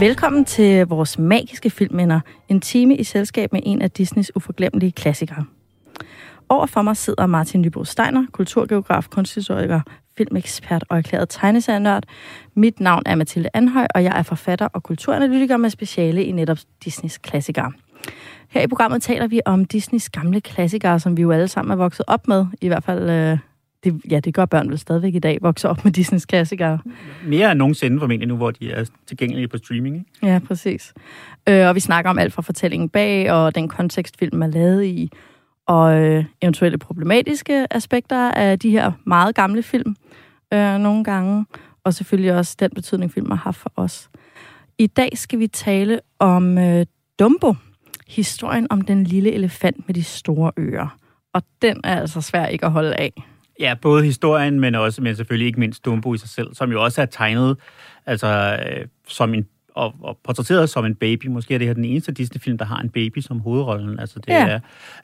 Velkommen til vores magiske filmminder. En time i selskab med en af Disneys uforglemmelige klassikere. Overfor mig sidder Martin Nybo Steiner, kulturgeograf, kunsthistoriker, filmekspert og erklæret tegneserienørd. Mit navn er Mathilde Anhøj, og jeg er forfatter og kulturanalytiker med speciale i netop Disneys klassikere. Her i programmet taler vi om Disneys gamle klassikere, som vi jo alle sammen er vokset op med. I hvert fald, øh, det, ja, det gør børn vel stadigvæk i dag, vokse op med Disneys klassikere. Mere end nogensinde formentlig nu, hvor de er tilgængelige på streaming. Ikke? Ja, præcis. Øh, og vi snakker om alt fra fortællingen bag, og den kontekst, filmen er lavet i, og øh, eventuelle problematiske aspekter af de her meget gamle film øh, nogle gange, og selvfølgelig også den betydning, film har haft for os. I dag skal vi tale om øh, Dumbo, historien om den lille elefant med de store ører. Og den er altså svær ikke at holde af. Ja, både historien, men også, men selvfølgelig ikke mindst Dumbo i sig selv, som jo også er tegnet altså, øh, som en og, og portrætteret som en baby. Måske er det her den eneste Disney-film, der har en baby som hovedrollen. Altså, det ja. er,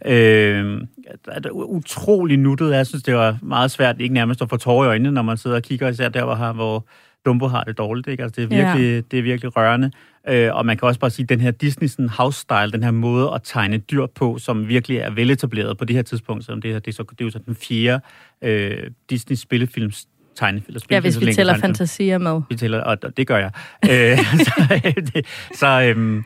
øh, er, utrolig nuttet. Jeg synes, det var meget svært ikke nærmest at få tårer i øjnene, når man sidder og kigger, især der, hvor, hvor Dumbo har det dårligt. Ikke? Altså, det, er virkelig, ja. det er virkelig rørende. Øh, og man kan også bare sige, at den her Disney house-style, den her måde at tegne dyr på, som virkelig er veletableret på det her tidspunkt, som det her, det er, så, det er jo så den fjerde øh, Disney-spillefilms tegnefilm. Ja, hvis vi tæller fantasier med. Vi tæller, og, og det gør jeg. øh, så, det, så øhm,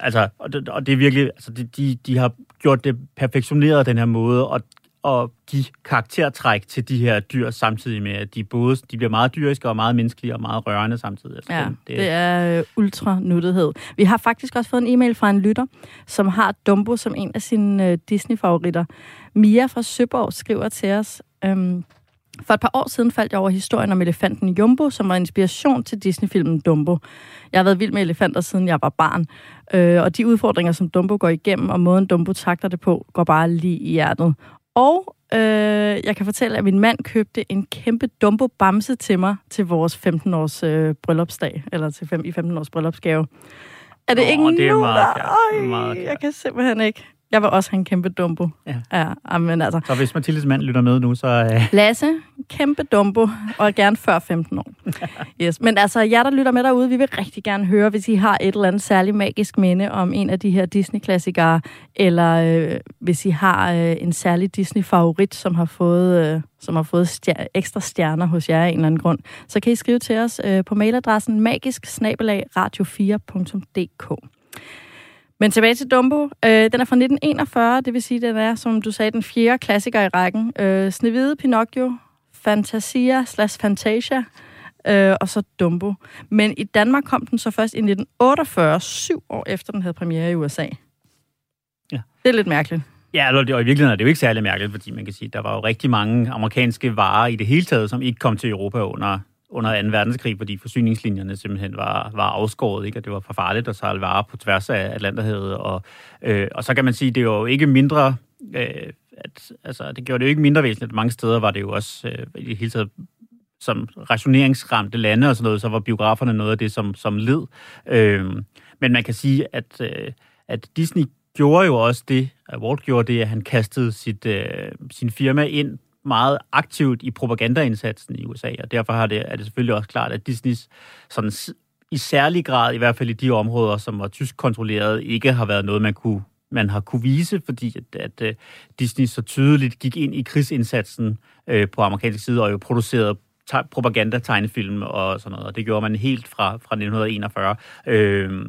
altså, og det, og det er virkelig, altså, de, de har gjort det perfektioneret, den her måde, og og give karaktertræk til de her dyr, samtidig med, at de både de bliver meget dyriske og meget menneskelige og meget rørende samtidig. Altså, ja, det, det er øh, ultra nuttighed. Vi har faktisk også fået en e-mail fra en lytter, som har Dumbo som en af sine øh, Disney-favoritter. Mia fra Søborg skriver til os, øhm, for et par år siden faldt jeg over historien om elefanten Jumbo, som var inspiration til Disney-filmen Dumbo. Jeg har været vild med elefanter, siden jeg var barn. Øh, og de udfordringer, som Dumbo går igennem, og måden Dumbo takter det på, går bare lige i hjertet. Og øh, jeg kan fortælle, at min mand købte en kæmpe Dumbo-bamse til mig til vores 15-års øh, bryllupsdag, eller til fem, i 15-års bryllupsgave. Er det oh, ikke det er nu? meget jeg kan simpelthen ikke. Jeg vil også have en kæmpe dumbo. Ja. ja men altså. Så hvis Mathildes mand lytter med nu, så... Uh... Lasse, kæmpe dumbo, og gerne før 15 år. yes. Men altså, jer der lytter med derude, vi vil rigtig gerne høre, hvis I har et eller andet særligt magisk minde om en af de her Disney-klassikere, eller øh, hvis I har øh, en særlig Disney-favorit, som har fået, øh, som har fået stjer- ekstra stjerner hos jer af en eller anden grund, så kan I skrive til os øh, på mailadressen magisk radio4.dk. Men tilbage til Dumbo. Øh, den er fra 1941, det vil sige, den er, som du sagde, den fjerde klassiker i rækken. Øh, Snevide, Pinocchio, Fantasia slash Fantasia, øh, og så Dumbo. Men i Danmark kom den så først i 1948, syv år efter den havde premiere i USA. Ja. Det er lidt mærkeligt. Ja, og i virkeligheden er det jo ikke særlig mærkeligt, fordi man kan sige, at der var jo rigtig mange amerikanske varer i det hele taget, som ikke kom til Europa under under 2. verdenskrig, fordi forsyningslinjerne simpelthen var, var afskåret, ikke? og det var for farligt at sejle varer på tværs af Atlanterhavet. Og, øh, og så kan man sige, det er jo ikke mindre... Øh, at, altså, det gjorde det jo ikke mindre væsentligt. Mange steder var det jo også øh, i det hele taget som rationeringsramte lande og sådan noget, så var biograferne noget af det, som, som led. Øh, men man kan sige, at, øh, at Disney gjorde jo også det, at Walt gjorde det, at han kastede sit, øh, sin firma ind meget aktivt i propagandaindsatsen i USA, og derfor har det, er det selvfølgelig også klart, at Disneys sådan, i særlig grad, i hvert fald i de områder, som var tysk kontrolleret, ikke har været noget, man kunne man har kunne vise, fordi at, at øh, Disney så tydeligt gik ind i krigsindsatsen øh, på amerikansk side og jo producerede propaganda-tegnefilm og sådan noget, og det gjorde man helt fra, fra 1941. Øh,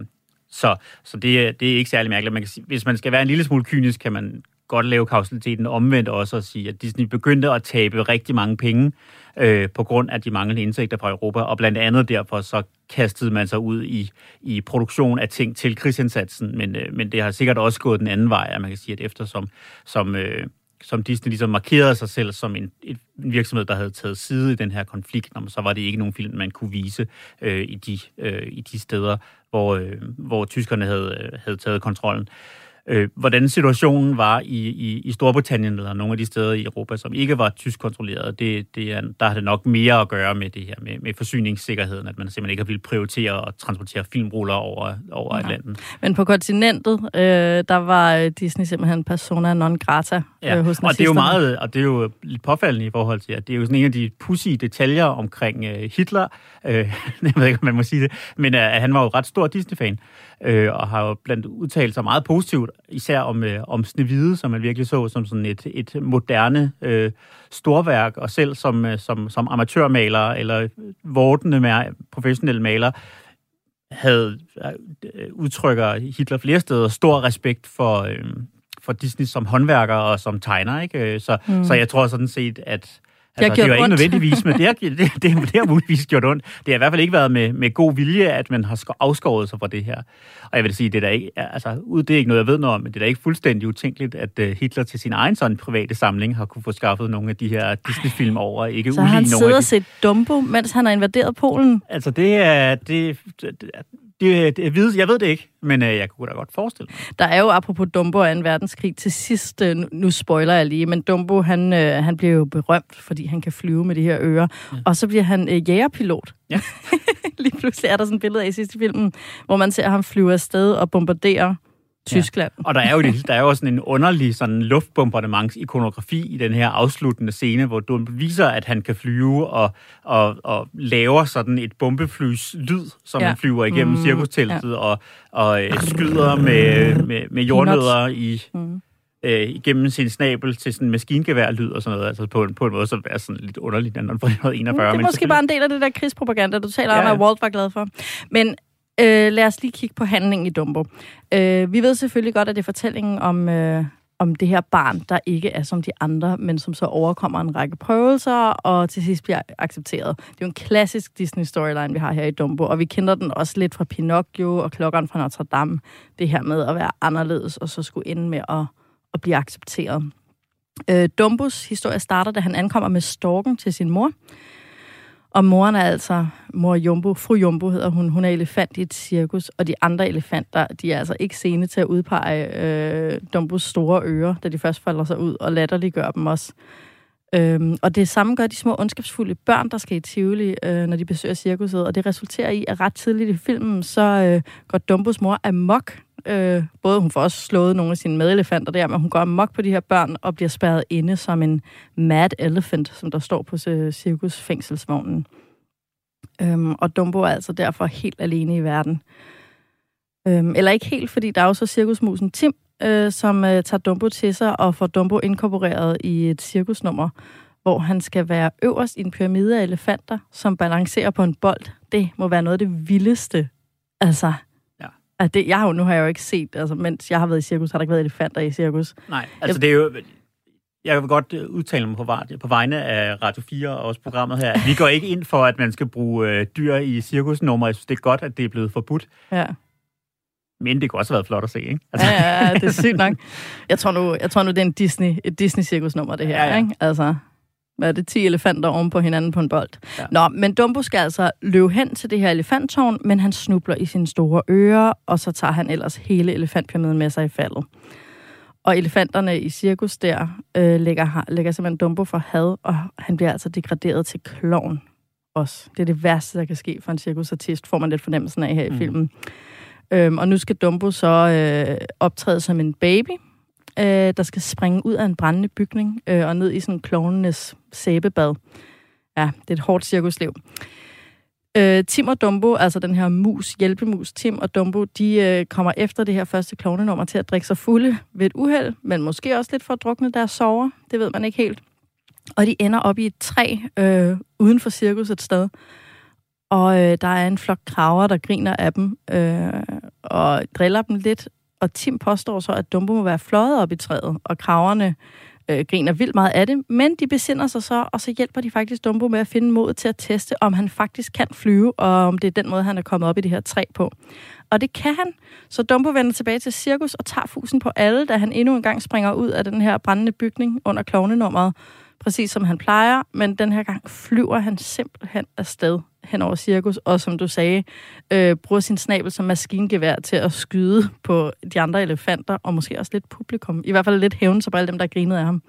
så så det, det er ikke særlig mærkeligt. Man kan sige, hvis man skal være en lille smule kynisk, kan man godt lave kausaliteten omvendt også og sige, at Disney begyndte at tabe rigtig mange penge øh, på grund af de manglende indtægter fra Europa, og blandt andet derfor så kastede man sig ud i, i produktion af ting til krigsindsatsen, men, øh, men det har sikkert også gået den anden vej, at man kan sige, at eftersom som, øh, som Disney ligesom markerede sig selv som en, en virksomhed, der havde taget side i den her konflikt, så var det ikke nogen film, man kunne vise øh, i, de, øh, i de steder, hvor, øh, hvor tyskerne havde, øh, havde taget kontrollen. øh, hvordan situationen var i, i, i Storbritannien eller nogle af de steder i Europa, som ikke var tysk kontrolleret, det, det er, der har det nok mere at gøre med det her, med, med forsyningssikkerheden, at man simpelthen ikke har ville prioritere at transportere filmruller over, over Atlanten. Men på kontinentet, øh, der var Disney simpelthen persona non grata ja. øh, hos og det er jo meget, og det er jo lidt påfaldende i forhold til, at det er jo sådan en af de pussy detaljer omkring øh, Hitler, øh, jeg ved ikke, om man må sige det, men øh, han var jo ret stor Disney-fan, øh, og har jo blandt udtalt sig meget positivt, især om, øh, om Snevide, som man virkelig så som sådan et, et moderne øh, storværk, og selv som, øh, som, som amatørmaler eller vortende professionelle maler, havde øh, udtrykker Hitler flere steder stor respekt for, øh, for Disney som håndværker og som tegner. Ikke? Så, mm. så jeg tror sådan set, at det, altså, det er jo ikke nødvendigvis, men det har, det, det, det har muligvis gjort ondt. Det har i hvert fald ikke været med, med god vilje, at man har afskåret sig fra det her. Og jeg vil sige, det er, ikke, altså, det er ikke noget, jeg ved noget om, men det er da ikke fuldstændig utænkeligt, at uh, Hitler til sin egen sådan private samling har kunne få skaffet nogle af de her Disney-film over. Ikke så han sidder og set Dumbo, mens han har invaderet Polen? Altså, det er... Det, det, det, det, jeg, ved, jeg ved det ikke, men øh, jeg kunne da godt forestille mig. Der er jo, apropos Dumbo og 2. verdenskrig, til sidst, øh, nu spoiler jeg lige, men Dumbo, han, øh, han bliver jo berømt, fordi han kan flyve med de her ører, ja. og så bliver han øh, jægerpilot. Ja. lige pludselig er der sådan et billede af i sidste filmen, hvor man ser ham flyve afsted og bombardere Tyskland. Ja. Og der er jo, det, der er jo sådan en underlig sådan luftbombardements ikonografi i den her afsluttende scene, hvor du viser, at han kan flyve og, og, og laver sådan et bombeflys lyd, som ja. han flyver igennem mm, cirkusteltet ja. og, og øh, skyder med, med, med jordnødder i... Mm øh, igennem sin snabel til sådan en maskingevær-lyd og sådan noget, altså på, en, på en måde, så er sådan lidt underligt, når 1941. Det er måske bare en del af det der krigspropaganda, du taler ja, om, at Walt var glad for. Men Øh, lad os lige kigge på handlingen i Dumbo. Øh, vi ved selvfølgelig godt, at det er fortællingen om, øh, om det her barn, der ikke er som de andre, men som så overkommer en række prøvelser, og til sidst bliver accepteret. Det er jo en klassisk Disney-storyline, vi har her i Dumbo, og vi kender den også lidt fra Pinocchio og Klokkeren fra Notre Dame. Det her med at være anderledes, og så skulle ende med at, at blive accepteret. Øh, Dumbos historie starter, da han ankommer med storken til sin mor, og moren er altså mor Jumbo, fru Jumbo hedder hun, hun er elefant i et cirkus, og de andre elefanter, de er altså ikke sene til at udpege øh, Dumbos store ører, da de først falder sig ud, og latterliggør dem også. Øhm, og det samme gør de små ondskabsfulde børn, der skal i Tivoli, øh, når de besøger cirkuset, og det resulterer i, at ret tidligt i filmen, så øh, går Dumbos mor amok. Øh, både hun får også slået nogle af sine medelefanter der, men hun går amok på de her børn og bliver spærret inde som en mad elephant, som der står på øh, cirkusfængselsvognen. Øhm, og Dumbo er altså derfor helt alene i verden. Øhm, eller ikke helt, fordi der er jo så cirkusmusen Tim, øh, som øh, tager Dumbo til sig og får Dumbo inkorporeret i et cirkusnummer, hvor han skal være øverst i en pyramide af elefanter, som balancerer på en bold. Det må være noget af det vildeste. Altså, at det, jeg har jo, nu har jeg jo ikke set, altså, mens jeg har været i cirkus, har der ikke været elefanter i cirkus. Nej, altså jeg, det er jo, jeg vil godt øh, udtale mig på, på vegne af Radio 4 og også programmet her. Vi går ikke ind for, at man skal bruge øh, dyr i cirkusnummer. Jeg synes, det er godt, at det er blevet forbudt. Ja. Men det kunne også have været flot at se, ikke? Altså. Ja, ja, ja, det er sygt nok. Jeg tror nu, jeg tror nu det er en Disney, et Disney-cirkusnummer, det her, ja, ja. ikke? Altså, hvad er det, 10 elefanter oven på hinanden på en bold. Ja. Nå, men Dumbo skal altså løbe hen til det her elefanttårn, men han snubler i sine store ører, og så tager han ellers hele elefantpyramiden med sig i faldet. Og elefanterne i cirkus der øh, lægger, lægger simpelthen Dumbo for had, og han bliver altså degraderet til klovn også. Det er det værste, der kan ske for en cirkusartist, får man lidt fornemmelsen af her i mm. filmen. Øhm, og nu skal Dumbo så øh, optræde som en baby, øh, der skal springe ud af en brændende bygning øh, og ned i sådan klovnenes sæbebad. Ja, det er et hårdt cirkusliv. Øh, Tim og Dumbo, altså den her mus, hjælpemus Tim og Dumbo, de øh, kommer efter det her første klovnenummer til at drikke sig fulde ved et uheld, men måske også lidt for at drukne deres sover. Det ved man ikke helt. Og de ender op i et træ øh, uden for cirkuset et sted. Og øh, der er en flok kraver, der griner af dem øh, og driller dem lidt. Og Tim påstår så, at Dumbo må være fløjet op i træet, og kraverne øh, griner vildt meget af det. Men de besinder sig så, og så hjælper de faktisk Dumbo med at finde mod til at teste, om han faktisk kan flyve, og om det er den måde, han er kommet op i det her træ på. Og det kan han. Så Dumbo vender tilbage til cirkus og tager fusen på alle, da han endnu en gang springer ud af den her brændende bygning under klovnenummeret, præcis som han plejer. Men den her gang flyver han simpelthen afsted hen over cirkus, og som du sagde, øh, bruger sin snabel som maskingevær til at skyde på de andre elefanter, og måske også lidt publikum. I hvert fald lidt hævn så på alle dem, der grinede af ham.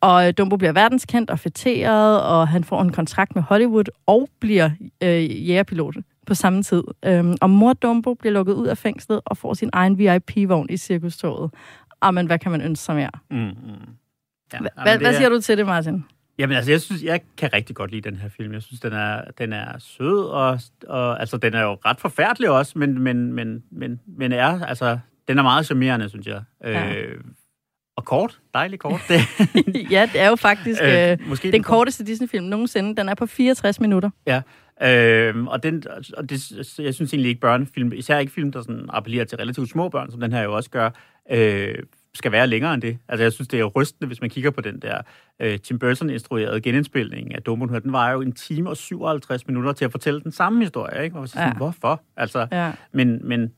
Og øh, Dumbo bliver verdenskendt og fætteret, og han får en kontrakt med Hollywood og bliver øh, jægerpilot på samme tid. Øhm, og mor Dumbo bliver lukket ud af fængslet og får sin egen VIP-vogn i cirkustoget. Men hvad kan man ønske sig mere? Mm, mm. Ja, hvad, hvad, hvad siger du til det, Martin? Jamen altså, jeg synes, jeg kan rigtig godt lide den her film. Jeg synes, den er, den er sød, og, og altså, den er jo ret forfærdelig også, men, men, men, men, men er, altså, den er meget charmerende, synes jeg. Ja. Øh, og kort. Dejligt kort. Det. ja, det er jo faktisk øh, øh, måske den, den korteste Disney-film nogensinde. Den er på 64 minutter. Ja, øh, og, den, og det, jeg synes egentlig ikke børnefilm, især ikke film, der sådan appellerer til relativt små børn, som den her jo også gør, øh, skal være længere end det. Altså, jeg synes, det er rystende, hvis man kigger på den der øh, Tim Burton-instruerede genindspilning af Dumbo. Den var jo en time og 57 minutter til at fortælle den samme historie, ikke? Og så sådan, ja. hvorfor? Altså, ja. men, men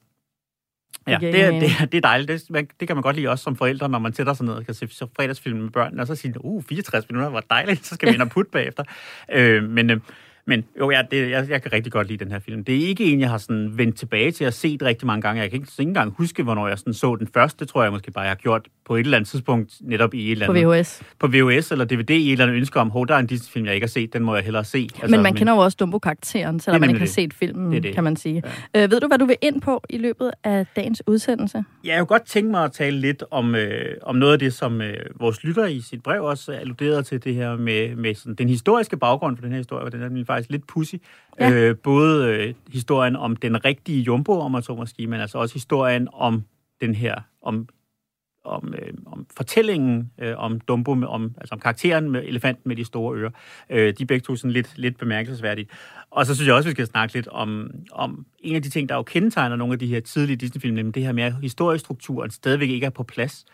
Ja, det, det, det, det er dejligt. Det, det kan man godt lide også som forældre, når man sætter sig ned og kan se fredagsfilm med børnene, og så siger uh, 64 minutter, var dejligt, så skal vi ind og putte bagefter. Øh, men, øh, men jo, ja, det, jeg, jeg kan rigtig godt lide den her film. Det er ikke en, jeg har sådan vendt tilbage til at se rigtig mange gange. Jeg kan ikke, ikke engang huske, hvornår jeg sådan så den første. Det tror jeg måske bare, jeg har gjort på et eller andet tidspunkt, netop i et eller andet... På VHS. På VHS eller DVD i et eller andet ønske om, hov, der er en Disney-film, jeg ikke har set, den må jeg hellere se. Altså, men man men, kender jo også Dumbo-karakteren, selvom man ikke det. har set filmen, det det. kan man sige. Ja. Øh, ved du, hvad du vil ind på i løbet af dagens udsendelse? Ja, jeg kunne godt tænke mig at tale lidt om, øh, om noget af det, som øh, vores lytter i sit brev også alluderede til, det her med, med sådan, den historiske baggrund for den her historie, og den er faktisk lidt pussy. Ja. Øh, både øh, historien om den rigtige jumbo, om at så måske, men altså også historien om den her, om om, øh, om fortællingen øh, om Dumbo, med, om, altså om karakteren med elefanten med de store ører. Øh, de er begge to sådan lidt, lidt bemærkelsesværdige. Og så synes jeg også, vi skal snakke lidt om, om en af de ting, der jo kendetegner nogle af de her tidlige Disney-film, nemlig det her med, at historiestrukturen stadigvæk ikke er på plads.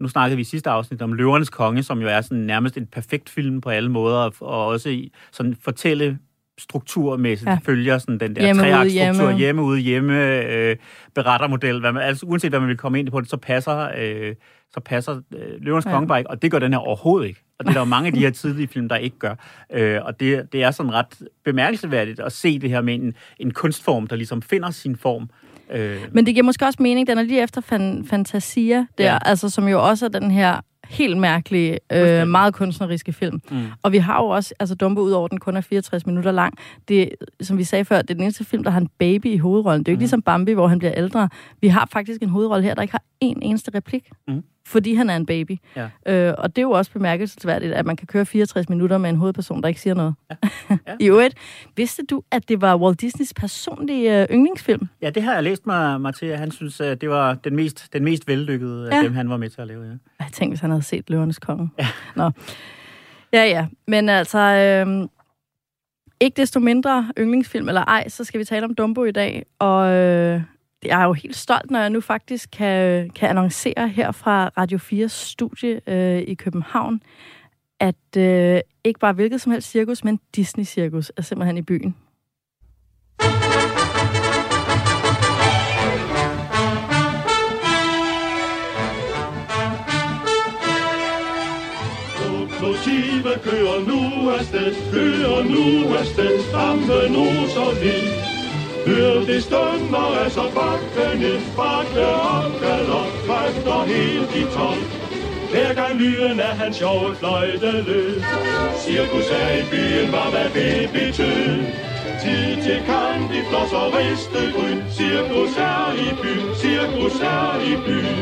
Nu snakkede vi i sidste afsnit om Løvernes Konge, som jo er sådan nærmest en perfekt film på alle måder, og også i sådan fortælle strukturmæssigt ja. følger sådan den der hjemme treaktstruktur, hjemme. hjemme ude hjemme, øh, berettermodel, hvad man, altså, uanset hvad man vil komme ind på det, så passer, øh, så passer øh, Løvens ja. Kongebike, og det gør den her overhovedet ikke. Og det er der jo mange af de her tidlige film, der ikke gør. Øh, og det, det er sådan ret bemærkelsesværdigt at se det her med en, en kunstform, der ligesom finder sin form. Øh. Men det giver måske også mening, den er lige efter fan, Fantasia, der, ja. altså, som jo også er den her helt mærkelige, øh, meget kunstneriske film. Mm. Og vi har jo også, altså Dumbo ud over den kun er 64 minutter lang, det, som vi sagde før, det er den eneste film, der har en baby i hovedrollen. Det er jo ikke mm. ligesom Bambi, hvor han bliver ældre. Vi har faktisk en hovedrolle her, der ikke har en eneste replik. Mm fordi han er en baby. Ja. Øh, og det er jo også bemærkelsesværdigt, at man kan køre 64 minutter med en hovedperson, der ikke siger noget. Ja. Ja. I øvrigt, vidste du, at det var Walt Disneys personlige øh, yndlingsfilm? Ja, det har jeg læst mig, mig til. Han synes, at det var den mest, den mest vellykkede af ja. dem, han var med til at lave. Ja. Jeg tænkte, hvis han havde set Løvernes Konge. Ja. Nå. Ja, ja. Men altså... Øh, ikke desto mindre yndlingsfilm eller ej, så skal vi tale om Dumbo i dag. Og øh, jeg er jo helt stolt, når jeg nu faktisk kan, kan annoncere her fra Radio 4's studie øh, i København, at øh, ikke bare hvilket som helst cirkus, men Disney-cirkus er simpelthen i byen. Lokomotivet kører nu afsted, kører nu afsted, stampe nu så vidt. Hør det stunder af så bakkende, bakke op, galop, kræfter helt i top. Hver gang lyden af hans sjove fløjte lød, cirkus er i byen, var hvad det betød. Tid til candy, floss og gryn, cirkus er i byen, cirkus er i byen.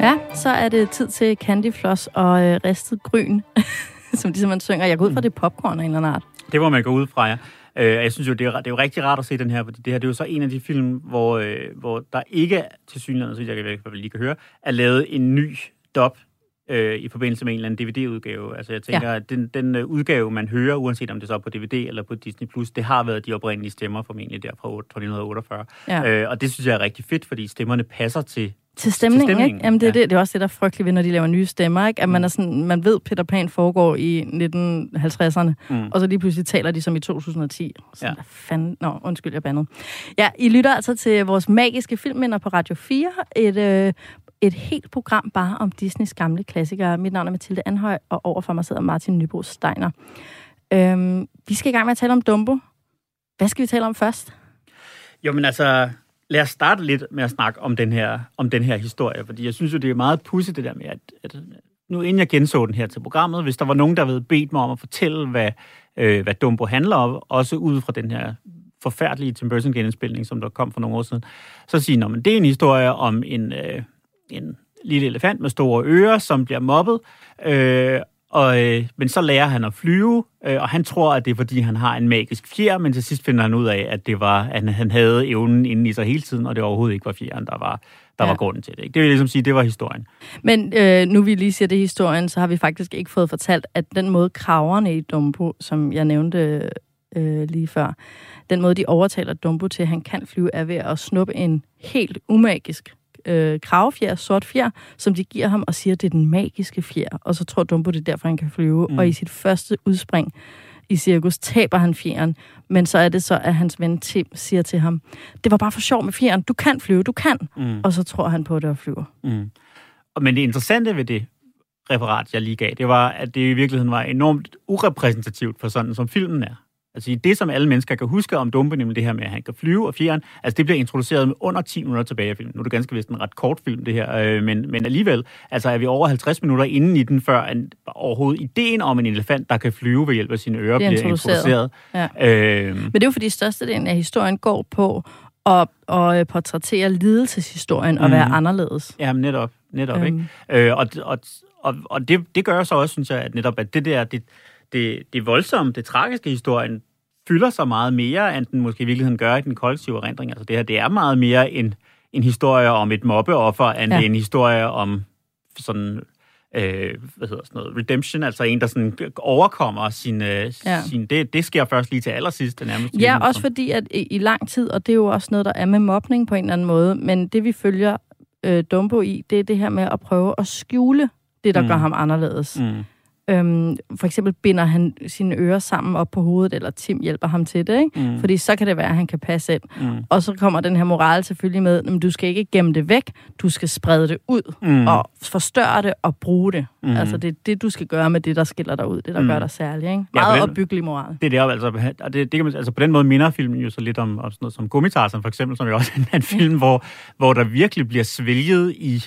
Ja, så er det tid til candyfloss og øh, ristet gryn, som de simpelthen synger. Jeg går ud fra, det er popcorn af en eller anden art. Det må man gå ud fra, ja. Øh, jeg synes jo, det er, det er jo rigtig rart at se den her, fordi det her det er jo så en af de film, hvor, øh, hvor der ikke til synligheden, så jeg kan, lige kan høre, er lavet en ny dub øh, i forbindelse med en eller anden DVD-udgave. Altså jeg tænker, ja. at den, den uh, udgave, man hører, uanset om det så er på DVD eller på Disney+, Plus, det har været de oprindelige stemmer formentlig der fra 1948. Ja. Øh, og det synes jeg er rigtig fedt, fordi stemmerne passer til til stemningen, til stemningen. ikke? Jamen, det, ja. det, det er også det, der er frygteligt ved, når de laver nye stemmer, ikke? At man, mm. er sådan, man ved, Peter Pan foregår i 1950'erne, mm. og så lige pludselig taler de som i 2010. Så ja. fanden... Nå, undskyld, jeg bandet. Ja, I lytter altså til vores magiske filmminder på Radio 4. Et, øh, et helt program bare om Disneys gamle klassikere. Mit navn er Mathilde Anhøj, og overfor mig sidder Martin Nybo Steiner. Øhm, vi skal i gang med at tale om Dumbo. Hvad skal vi tale om først? Jo, men altså, lad os starte lidt med at snakke om den her, om den her historie, fordi jeg synes jo, det er meget pudsigt det der med, at, at nu inden jeg genså den her til programmet, hvis der var nogen, der havde bedt mig om at fortælle, hvad, øh, hvad Dumbo handler om, også ud fra den her forfærdelige Tim Burton genindspilning, som der kom for nogle år siden, så siger at det er en historie om en, øh, en lille elefant med store ører, som bliver mobbet, øh, og, øh, men så lærer han at flyve, øh, og han tror, at det er, fordi han har en magisk fjer, men til sidst finder han ud af, at det var, at han havde evnen inde i sig hele tiden, og det overhovedet ikke var fjeren, der var, der ja. var grunden til det. Ikke? Det vil ligesom sige, det var historien. Men øh, nu vi lige siger det historien, så har vi faktisk ikke fået fortalt, at den måde kraverne i Dumbo, som jeg nævnte øh, lige før, den måde, de overtaler Dumbo til, at han kan flyve, er ved at snuppe en helt umagisk øh, kravfjer, sort fjer, som de giver ham og siger, at det er den magiske fjer. Og så tror Dumbo, det er derfor, han kan flyve. Mm. Og i sit første udspring i cirkus taber han fjeren, men så er det så, at hans ven Tim siger til ham, det var bare for sjov med fjeren, du kan flyve, du kan. Mm. Og så tror han på det og flyver. Mm. Men det interessante ved det referat, jeg lige gav, det var, at det i virkeligheden var enormt urepræsentativt for sådan, som filmen er. Altså det, som alle mennesker kan huske om Dumbo, nemlig det her med, at han kan flyve og fjern, altså det bliver introduceret med under 10 minutter tilbage i filmen. Nu er det ganske vist en ret kort film, det her, øh, men, men alligevel, altså er vi over 50 minutter inden i den, før en, overhovedet ideen om en elefant, der kan flyve ved hjælp af sine ører, bliver introduceret. Ja. Øh, men det er jo fordi størstedelen af historien går på at, at portrættere lidelseshistorien og mm. være anderledes. Ja, netop. netop øhm. ikke? Øh, og og, og, og det, det gør så også, synes jeg, at netop at det der, det, det, det voldsomme, det tragiske historien, fylder så meget mere, end den måske i virkeligheden gør i den kollektive erindring. Altså det her, det er meget mere en, en historie om et mobbeoffer, end ja. en historie om sådan øh, hvad hedder sådan noget, redemption, altså en, der sådan overkommer sin, øh, ja. sin det, det sker først lige til allersidst. Nærmest ja, også fordi at i, i lang tid, og det er jo også noget, der er med mobning på en eller anden måde, men det vi følger øh, Dumbo i, det er det her med at prøve at skjule det, der mm. gør ham anderledes. Mm. Øhm, for eksempel binder han sine ører sammen op på hovedet, eller Tim hjælper ham til det, ikke? Mm. fordi så kan det være, at han kan passe ind. Mm. Og så kommer den her moral selvfølgelig med, at du skal ikke gemme det væk, du skal sprede det ud, mm. og forstørre det og bruge det. Mm. Altså det er det, du skal gøre med det, der skiller dig ud, det, der mm. gør dig særlig. Ikke? Meget ja, opbyggelig moral. Det er det, altså, det, det kan man, altså på den måde minder filmen jo så lidt om, om sådan noget som Gummitarsen for eksempel, som jo også er en film, hvor, hvor der virkelig bliver svælget i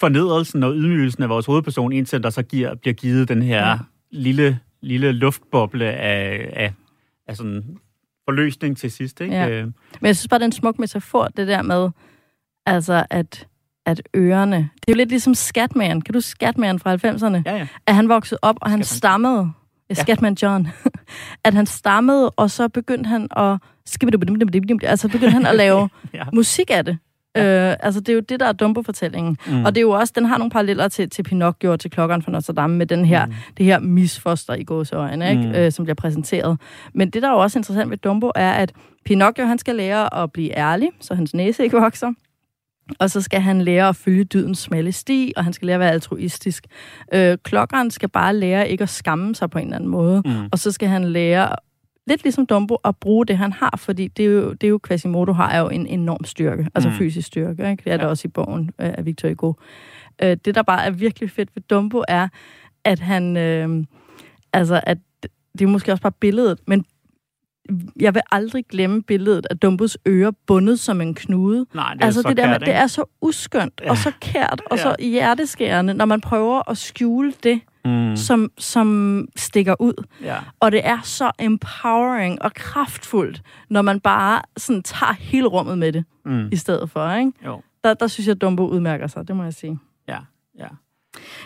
fornedrelsen og ydmygelsen af vores hovedperson, indtil der så giver, bliver givet den her ja. lille, lille luftboble af, af, af sådan forløsning til sidst. Ikke? Ja. Øh. Men jeg synes bare, det er en smuk metafor, det der med, altså at, at ørerne... Det er jo lidt ligesom Skatman. Kan du Skatman fra 90'erne? Ja, ja. At han voksede op, og han Skatman. stammede. Ja. Skatman John. at han stammede, og så begyndte han at... Altså begyndte han at lave ja. musik af det. Ja. Øh, altså, det er jo det, der er Dumbo-fortællingen. Mm. Og det er jo også, den har nogle paralleller til, til Pinocchio og til Klokkeren fra Notre Dame med den her, mm. det her misfoster i gåseøjne, ikke? Mm. Øh, som bliver præsenteret. Men det, der er jo også interessant ved Dumbo, er, at Pinocchio, han skal lære at blive ærlig, så hans næse ikke vokser. Og så skal han lære at følge dydens smalle sti, og han skal lære at være altruistisk. Øh, klokkeren skal bare lære ikke at skamme sig på en eller anden måde. Mm. Og så skal han lære lidt ligesom Dumbo at bruge det, han har, fordi det er jo, det er jo Quasimodo har jo en enorm styrke, altså mm. fysisk styrke, ikke? det er ja. det også i bogen øh, af Victor Hugo. Øh, det, der bare er virkelig fedt ved Dumbo, er, at han, øh, altså, at det er måske også bare billedet, men jeg vil aldrig glemme billedet af Dumbos ører bundet som en knude. Nej, det er altså, så det, der kært, med, det er så uskyndt ja. og så kært og ja. så hjerteskærende, når man prøver at skjule det, mm. som, som stikker ud. Ja. Og det er så empowering og kraftfuldt, når man bare sådan tager hele rummet med det, mm. i stedet for. Ikke? Jo. Der, der synes jeg, at Dumbo udmærker sig, det må jeg sige. Ja, ja.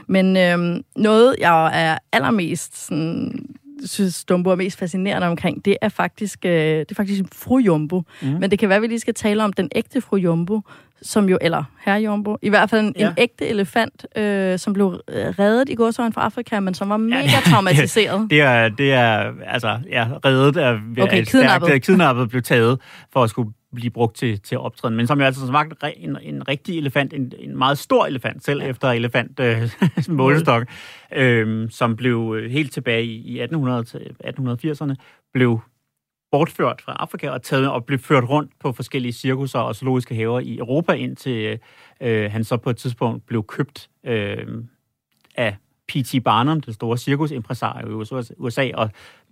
Men øhm, noget, jeg er allermest sådan, synes, Dumbo er mest fascinerende omkring, det er faktisk, øh, det er faktisk fru Jumbo. Mm. Men det kan være, at vi lige skal tale om den ægte fru Jumbo, som jo, eller herre Jumbo, i hvert fald en, ja. en ægte elefant, øh, som blev øh, reddet i godsøjen fra Afrika, men som var mega ja, traumatiseret. Det er, det er, altså, ja, reddet er, okay, er kidnappet. Stærkt, kidnappet blev taget for at skulle blive brugt til, til optræden, men som jo altså smagte en, en rigtig elefant, en, en meget stor elefant, selv ja. efter elefant øh, målestok, øh, som blev øh, helt tilbage i 1800, 1880'erne, blev bortført fra Afrika og, taget, og blev ført rundt på forskellige cirkusser og zoologiske haver i Europa, indtil øh, han så på et tidspunkt blev købt øh, af P.T. Barnum, den store cirkusimpresario i USA, og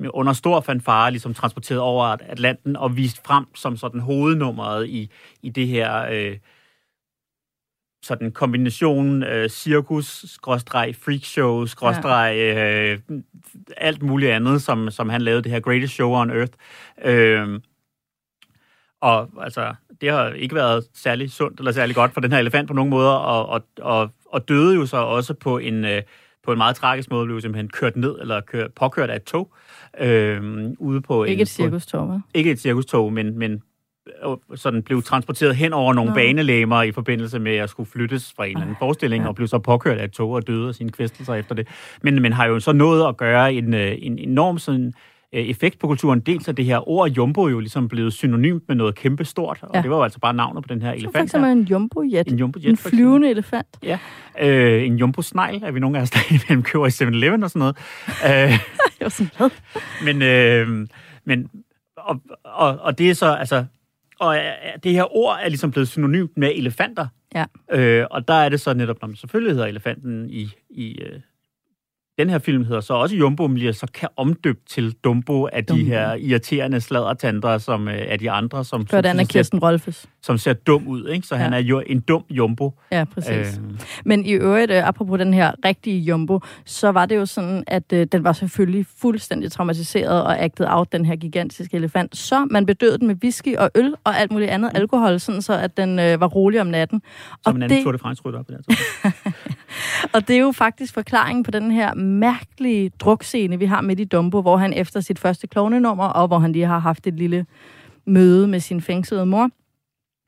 under stor fanfare ligesom transporteret over Atlanten og vist frem som sådan hovednummeret i, i det her øh, sådan kombination øh, cirkus, skråstreg, freakshow, skråstreg, øh, alt muligt andet, som, som han lavede, det her Greatest Show on Earth. Øh, og altså, det har ikke været særlig sundt eller særlig godt for den her elefant på nogen måder, og, og, og, og døde jo så også på en, øh, på en meget tragisk måde, blev simpelthen kørt ned, eller kørt, påkørt af et tog. Øh, ude på ikke en, et cirkustog, hva'? Ikke et cirkustog, men, men sådan blev transporteret hen over nogle Nå. banelæmer i forbindelse med at skulle flyttes fra en eller anden forestilling, ja. og blev så påkørt af et tog og døde af sine kvæstelser efter det. Men, men har jo så nået at gøre en, øh, en enorm sådan, øh, effekt på kulturen. Dels er det her ord jumbo jo ligesom blevet synonymt med noget kæmpe stort, og ja. det var jo altså bare navnet på den her elefant. Så for en jumbo-jet. En jumbo-jet. En flyvende elefant. Ja. Øh, en jumbo-snegl er vi nogle af os, der imellem køber i 7-Eleven og sådan noget. øh, jeg var sådan Men, øh, men og, og, og det er så, altså, og det her ord er ligesom blevet synonymt med elefanter. Ja. Øh, og der er det så netop, når man selvfølgelig hedder elefanten i, i øh, den her film hedder så også Jumbo, men bliver så kan omdøbt til Dumbo af Dumbo. de her irriterende sladdertanter, som øh, er de andre, som, som, som, Kirsten Rolfes. som ser dum ud. Ikke? Så ja. han er jo en dum Jumbo. Ja, præcis. Øh. Men i øvrigt, øh, apropos den her rigtige Jumbo, så var det jo sådan, at øh, den var selvfølgelig fuldstændig traumatiseret og acted out, den her gigantiske elefant. Så man bedøvede den med whisky og øl og alt muligt andet mm. alkohol, sådan så at den øh, var rolig om natten. Som og en anden det... Tour de France op i den Og det er jo faktisk forklaringen på den her mærkelige drukscene, vi har midt i Dumbo, hvor han efter sit første klovnenummer, og hvor han lige har haft et lille møde med sin fængslede mor,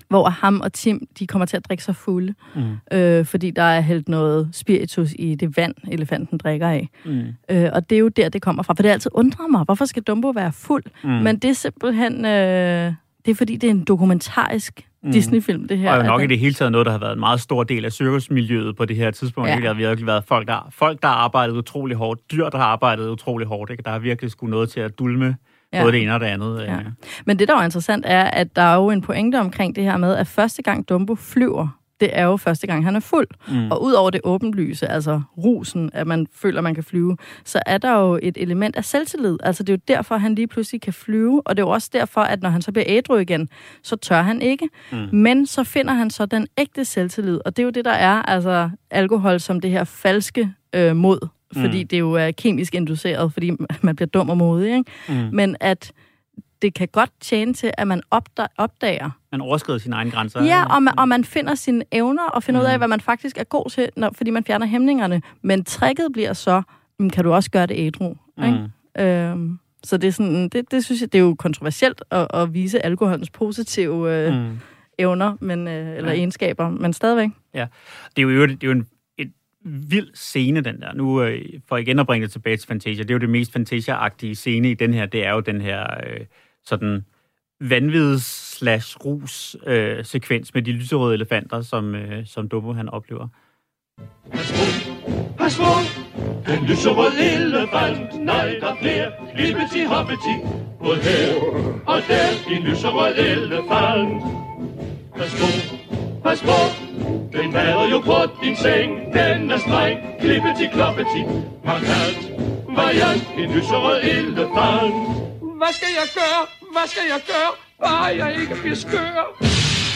hvor ham og Tim, de kommer til at drikke sig fulde, mm. øh, fordi der er hældt noget spiritus i det vand, elefanten drikker af. Mm. Øh, og det er jo der, det kommer fra. For det altid undrer mig, hvorfor skal Dumbo være fuld? Mm. Men det er simpelthen... Øh, det er fordi, det er en dokumentarisk mm. Disney-film, det her. Og nok i det hele taget noget, der har været en meget stor del af cirkusmiljøet på det her tidspunkt. Ja. Det har virkelig været folk, der, folk, der har arbejdet utrolig hårdt, dyr, der har arbejdet utrolig hårdt. Ikke? Der har virkelig skulle noget til at dulme ja. både det ene og det andet. Ja. Men det, der er interessant, er, at der er jo en pointe omkring det her med, at første gang Dumbo flyver, det er jo første gang, han er fuld. Mm. Og ud over det åbenlyse, altså rusen, at man føler, man kan flyve, så er der jo et element af selvtillid. Altså det er jo derfor, han lige pludselig kan flyve, og det er jo også derfor, at når han så bliver ædru igen, så tør han ikke. Mm. Men så finder han så den ægte selvtillid, og det er jo det, der er altså alkohol som det her falske øh, mod, fordi mm. det jo er kemisk induceret, fordi man bliver dum og modig. Ikke? Mm. Men at det kan godt tjene til, at man opdager... Man overskrider sine egne grænser. Ja, og man, og man finder sine evner og finder mm. ud af, mm. hvad man faktisk er god til, når, fordi man fjerner hæmningerne. Men tricket bliver så, kan du også gøre det ædru. Mm. Ikke? Øhm, så det er sådan, det, det synes jeg, det er jo kontroversielt at, at vise alkoholens positive øh, mm. evner, men, øh, eller ja. egenskaber, men stadigvæk. Ja, det er jo, det er jo en vild scene, den der. Nu, øh, for igen at bringe det tilbage til Fantasia, det er jo det mest Fantasia-agtige scene i den her, det er jo den her øh, sådan vanvids slash rus øh, sekvens med de lyserøde elefanter, som, øh, som Dumbo han oplever. Pas på, pas på, den lyserøde elefant, nej, der er flere, lippeti hoppeti, både her og der, din lyserøde elefant. Pas på, pas på, den vader jo på din seng, den er streng, klippeti kloppeti, markant, variant, en lyserød elefant. Hvad skal jeg gøre? Hvad skal jeg gøre? Bare jeg ikke bliver skør.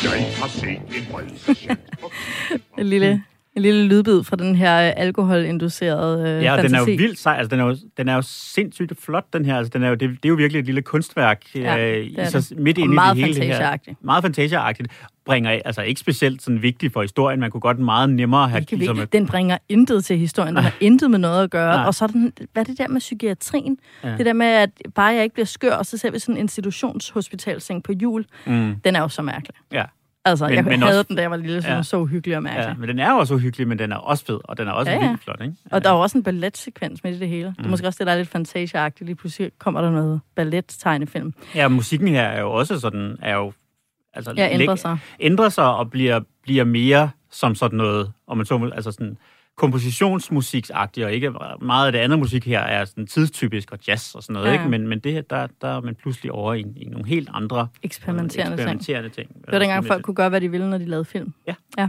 Jeg har set en rød lille en lille lydbid fra den her øh, alkoholinducerede øh, Ja, og den er jo vildt sej. Altså, den er jo, den er jo sindssygt flot, den her. Altså, den er jo, det, det er jo virkelig et lille kunstværk ja, øh, i, så, midt ind i det hele her. Meget fantasieagtigt. Bringer altså ikke specielt sådan vigtigt for historien. Man kunne godt meget nemmere have... Ligesom med... Den bringer intet til historien. Den har intet med noget at gøre. Nej. Og så er den, hvad er det der med psykiatrien? Ja. Det der med, at bare jeg ikke bliver skør, og så ser vi sådan en institutionshospitalseng på jul. Mm. Den er jo så mærkelig. Ja. Altså, men, jeg men havde også, den, da jeg var lille, så ja, så uhyggelig og mærkelig. Ja, men den er også uhyggelig, men den er også fed, og den er også ja, ja. vildt flot, ikke? Og der er også en balletsekvens med i det hele. Mm. Det er mm. måske også det, der er lidt fantasieagtigt. Lige pludselig kommer der noget ballet-tegnefilm. Ja, musikken her er jo også sådan, er jo... Altså, ja, ændrer sig. Ændrer sig og bliver, bliver mere som sådan noget, om man så altså sådan kompositionsmusiksagtigt, og ikke meget af det andet musik her er sådan tidstypisk og jazz og sådan noget, Ja. ikke? Men, men det her, der, der er man pludselig over i, i nogle helt andre Eksperimenterende ting. eksperimenterende ting. Det var dengang, folk kunne gøre, hvad de ville, når de lavede film. Ja. ja.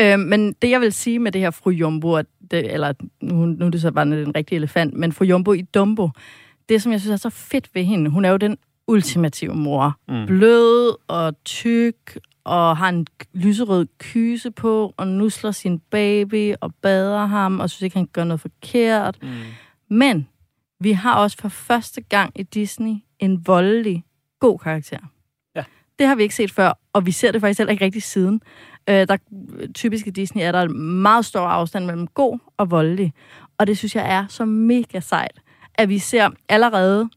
Øh, men det, jeg vil sige med det her fru Jumbo, at det, eller nu, nu er det så bare den rigtige elefant, men fru Jumbo i Dumbo, det, som jeg synes er så fedt ved hende, hun er jo den ultimative mor. Mm. Blød og tyk, og har en lyserød kyse på, og nusler sin baby, og bader ham, og synes ikke, han gør noget forkert. Mm. Men vi har også for første gang i Disney en voldelig, god karakter. Ja. Det har vi ikke set før, og vi ser det faktisk heller ikke rigtig siden. Øh, der, typisk i Disney er der en meget stor afstand mellem god og voldelig. Og det synes jeg er så mega sejt, at vi ser allerede,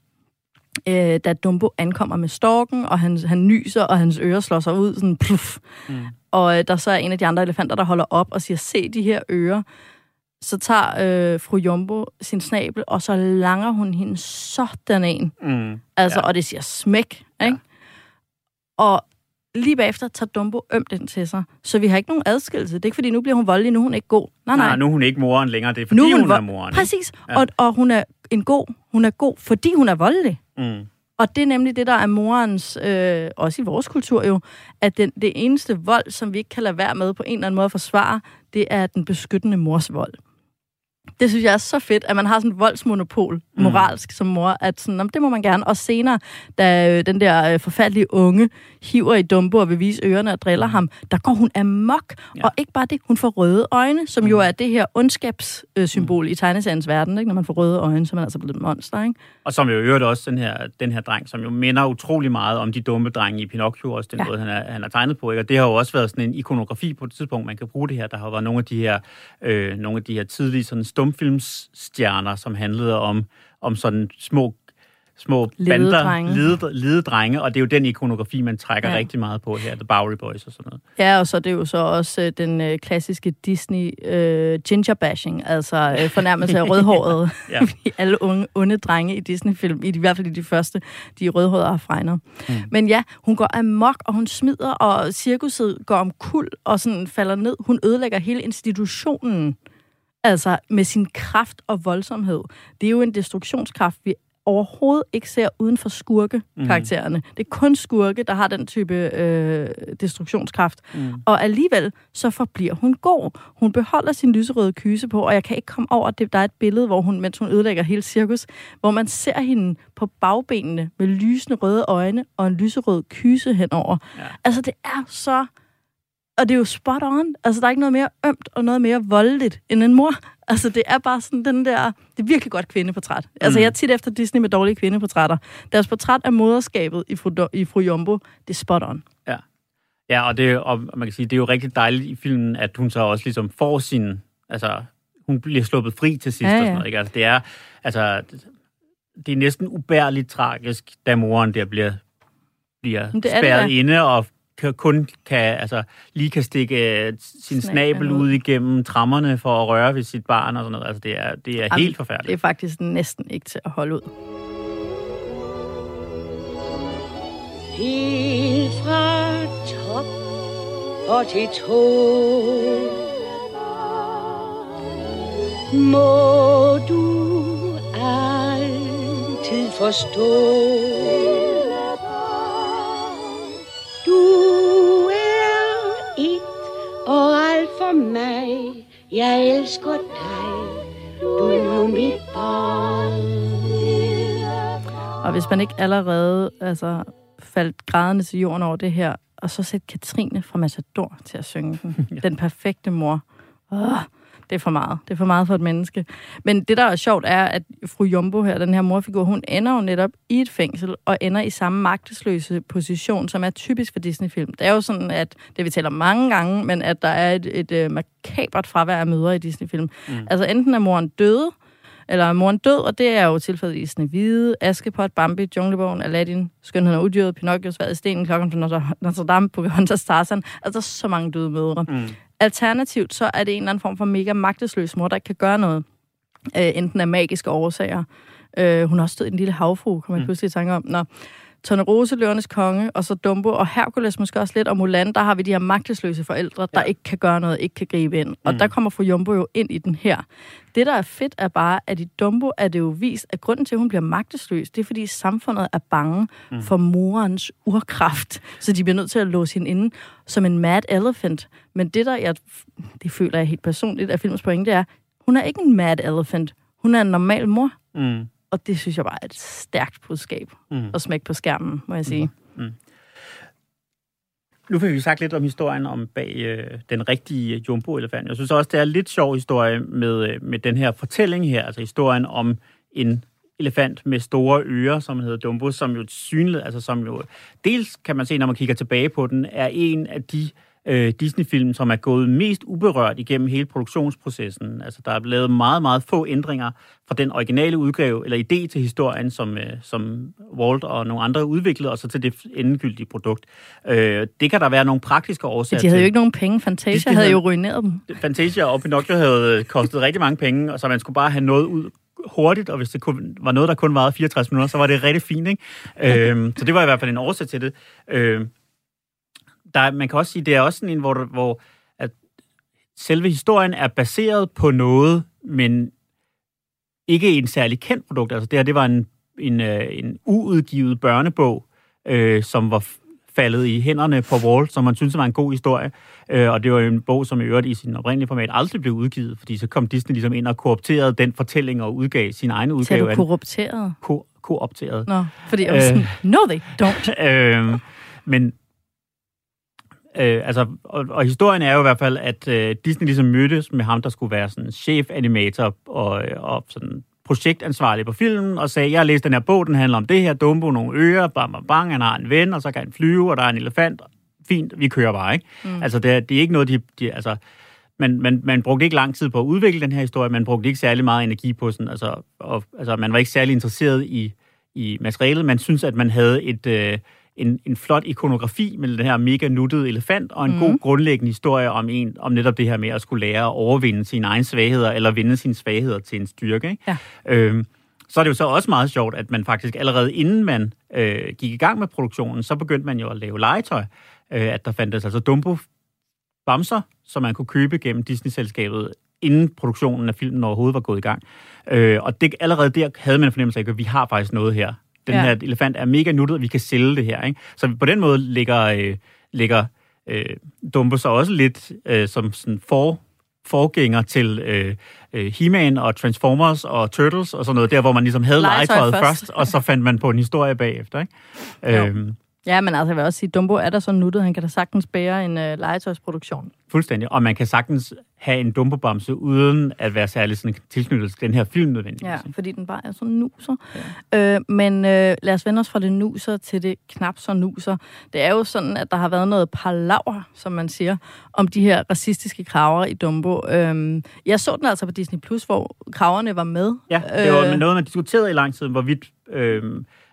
øh, da Dumbo ankommer med storken, og han, han nyser, og hans ører slår sig ud, sådan pluff. Mm. Og øh, der så er en af de andre elefanter, der holder op og siger, se de her ører. Så tager øh, fru Jumbo sin snabel, og så langer hun hende sådan en. Mm. Altså, Ja. ja. og det siger smæk, ikke? Og lige bagefter tager Dumbo ømt den til sig. Så vi har ikke nogen adskillelse. Det er ikke, fordi nu bliver hun voldelig, nu er hun ikke god. Nej, nej. Nej, nu er hun ikke moren længere, det er fordi Nu hun hun, er moren. Præcis. Ja. Og, og hun er en god. Hun er god, fordi hun er voldelig. Mm. Og det er nemlig det, der er morens, øh, også i vores kultur jo, at den, det eneste vold, som vi ikke kan lade være med på en eller anden måde at forsvare, det er den beskyttende mors vold. Det synes jeg er så fedt, at man har sådan et voldsmonopol moralsk som mor, at sådan, "Nå, men det må man gerne. Og senere, da øh, den der øh, forfærdelige unge hiver i Dumbo og vil vise ørerne og driller ham, der går hun amok. Ja. Og ikke bare det, hun får røde øjne, som jo er det her ondskabssymbol i tegneseriens verden. Ikke? Når man får røde øjne, så er man altså blevet et monster. Ikke? Og som jo øvrigt også den her, den her dreng, som jo minder utrolig meget om de dumme drenge i Pinocchio, også den ja. Måde, han er, han er tegnet på. Ikke? Og det har jo også været sådan en ikonografi på et tidspunkt, man kan bruge det her. Der har været nogle af de her, øh, nogle af de her tidlige sådan stumfilmsstjerner, som handlede om, om sådan små små bander, lede, lede drenge, og det er jo den ikonografi, man trækker ja. Rigtig meget på her, The Bowery Boys og sådan noget. Ja, og så er det jo så også øh, den øh, klassiske Disney øh, ginger bashing, altså øh, fornærmelse af rødhåret. Ja. Alle unge, onde drenge i Disney-film, i, i hvert fald i de første, de rødhårede har fregner. Mm. Mm. Men ja, hun går amok, og hun smider, og cirkuset går om kul og sådan falder ned. Hun ødelægger hele institutionen, altså med sin kraft og voldsomhed. Det er jo en destruktionskraft, vi overhovedet ikke ser uden for skurke-karaktererne. Mm. Det er kun skurke, der har den type øh, destruktionskraft. Mm. Og alligevel, så forbliver hun god. Hun beholder sin lyserøde kyse på, og jeg kan ikke komme over, at det, der er et billede, hvor hun, mens hun ødelægger hele cirkus, hvor man ser hende på bagbenene med lysende røde øjne og en lyserød kyse henover. Ja. Altså, det er så... Og det er jo spot on. Altså, der er ikke noget mere ømt og noget mere voldeligt end en mor. Altså, det er bare sådan den der... Det er virkelig godt kvindeportræt. Altså, Mm. jeg er tit efter Disney med dårlige kvindeportrætter. Deres portræt af moderskabet i fru, i fru Jumbo, det er spot on. Ja, og, det, og man kan sige, det er jo rigtig dejligt i filmen, at hun så også ligesom får sin, altså, hun bliver sluppet fri til sidst Ja, ja, ja. og ja. sådan noget, ikke? Altså, det er, altså, det er næsten ubærligt tragisk, da moren der bliver, bliver Men det er det spærret inde og kan, kun kan, altså, lige kan stikke øh, sin snabel ud. igennem trammerne for at røre ved sit barn og sådan noget. Altså, det er, det er Jamen, helt Det forfærdeligt. er faktisk næsten ikke til at holde ud. Helt fra top og til tå Må du altid forstå Du er et og alt for mig Jeg elsker dig Du er jo mit barn Og hvis man ikke allerede altså, faldt grædende til jorden over det her, og så sætte Katrine fra Matador til at synge den. ja. Den perfekte mor. Oh, det er for meget. Det er for meget for et menneske. Men det, der er sjovt, er, at fru Jumbo her, den her morfigur, hun ender jo netop i et fængsel, og ender i samme magtesløse position, som er typisk for Disney-film. Det er jo sådan, at det vi taler om mange gange, men at der er et, et, et makabert fravær af mødre i Disney-film. Mm. Altså enten er moren døde, eller er moren død, og det er jo tilfældet i Snevide, Askepot, Bambi, Junglebogen, Aladdin, Skønheden og Udyret, Pinocchio, Sværet i Stenen, Klokken fra Notre- Notre Dame, Pocahontas, Tarzan. Altså, der er så mange døde mødre. Mm. Alternativt, så er det en eller anden form for mega magtesløs mor, der ikke kan gøre noget. Øh, enten af magiske årsager. Øh, hun har også stået i en lille havfru, kommer jeg Mm. pludselig i tanke om. Nå. Tornerose, Løvernes Konge, og så Dumbo, og Hercules måske også lidt, og Mulan, der har vi de her magtesløse forældre, der Ja. ikke kan gøre noget, ikke kan gribe ind. Og Mm. der kommer fru Jumbo jo ind i den her. Det, der er fedt, er bare, at i Dumbo er det jo vist, at grunden til, at hun bliver magtesløs, det er, fordi samfundet er bange mm. for morens urkraft, så de bliver nødt til at låse hende inde som en mad elephant. Men det, der jeg, det føler jeg helt personligt af filmens pointe, er, hun er ikke en mad elephant. Hun er en normal mor. Mm. Og det synes jeg bare er et stærkt budskab Mm. at smække på skærmen, må jeg sige. Nu fik vi sagt lidt om historien om bag øh, den rigtige jumbo-elefant. Jeg synes også, det er en lidt sjov historie med, øh, med den her fortælling her, altså historien om en elefant med store ører, som hedder Dumbo, som jo synligt, altså som jo dels kan man se, når man kigger tilbage på den, er en af de øh, Disney-film, som er gået mest uberørt igennem hele produktionsprocessen. Altså, der er blevet lavet meget, meget få ændringer fra den originale udgave, eller idé til historien, som, øh, som Walt og nogle andre udviklede, og så til det endegyldige produkt. Øh, det kan der være nogle praktiske årsager De havde til. jo ikke nogen penge. Fantasia Disney havde jo ruineret dem. Fantasia og Pinocchio havde øh, kostet rigtig mange penge, og så man skulle bare have noget ud hurtigt, og hvis det kun, var noget, der kun varede 64 minutter, så var det rigtig fint. Ikke? øhm, så det var i hvert fald en årsag til det. Øhm, der, er- man kan også sige, det er også sådan en, hvor, hvor at selve historien er baseret på noget, men ikke en særlig kendt produkt. Altså det her, det var en, en, øh, en uudgivet børnebog, øh, som var faldet i hænderne på Walt, som man synes var en god historie. Øh, og det var en bog, som i øvrigt i sin oprindelige format aldrig blev udgivet, fordi så kom Disney ligesom ind og koopterede den fortælling og udgav sin egen udgave du af den. korrupteret? Ko- koopteret. Nå, fordi jeg var Øh. sådan, no they don't. øh, men øh, altså, og, og historien er jo i hvert fald, at øh, Disney ligesom mødtes med ham, der skulle være sådan chef-animator og, øh, og sådan projektansvarlig på filmen, og sagde, jeg har læst den her bog, den handler om det her, Dumbo, nogle ører, bang, bang, bang, han har en ven, og så kan han flyve, og der er en elefant. Fint, vi kører bare, ikke? Mm. Altså, det er, det er ikke noget, de, de altså, man, man, man brugte ikke lang tid på at udvikle den her historie, man brugte ikke særlig meget energi på sådan, altså, og, altså man var ikke særlig interesseret i, i materialet, man synes, at man havde et, øh, en, en flot ikonografi med den her mega nuttede elefant, og en mm. god grundlæggende historie om, en, om netop det her med at skulle lære at overvinde sine egne svagheder, eller vinde sine svagheder til en styrke. Ikke? Ja. Øhm, så er det jo så også meget sjovt, at man faktisk allerede inden man øh, gik i gang med produktionen, så begyndte man jo at lave legetøj. Øh, at der fandtes altså Dumbo bamser, som man kunne købe gennem Disney-selskabet, inden produktionen af filmen overhovedet var gået i gang. Øh, og det, allerede der havde man en fornemmelse af, at vi har faktisk noget her. Den Ja. her elefant er mega nuttet, og vi kan sælge det her. Ikke? Så på den måde ligger, øh, ligger øh, Dumbo så også lidt øh, som sådan for, forgænger til øh, øh, He-Man og Transformers og Turtles og sådan noget, der hvor man ligesom havde Legetøj legetøjet først. først, og så fandt man på en historie bagefter. Ikke? Øhm, Ja, men altså, jeg vil også sige, Dumbo er der så nuttet. Han kan da sagtens bære en øh, legetøjsproduktion. Fuldstændig. Og man kan sagtens have en dumpebamse, uden at være særlig sådan tilknyttet til den her film nødvendigvis. Ja, fordi den bare er så nuser. Ja. Øh, men øh, lad os vende os fra det nuser til det knap så nuser. Det er jo sådan, at der har været noget palaver, som man siger, om de her racistiske kraver i Dumbo. Øh, jeg så den altså på Disney+, Plus, hvor kraverne var med. Ja, det var Øh, noget, man diskuterede i lang tid, hvorvidt... Øh,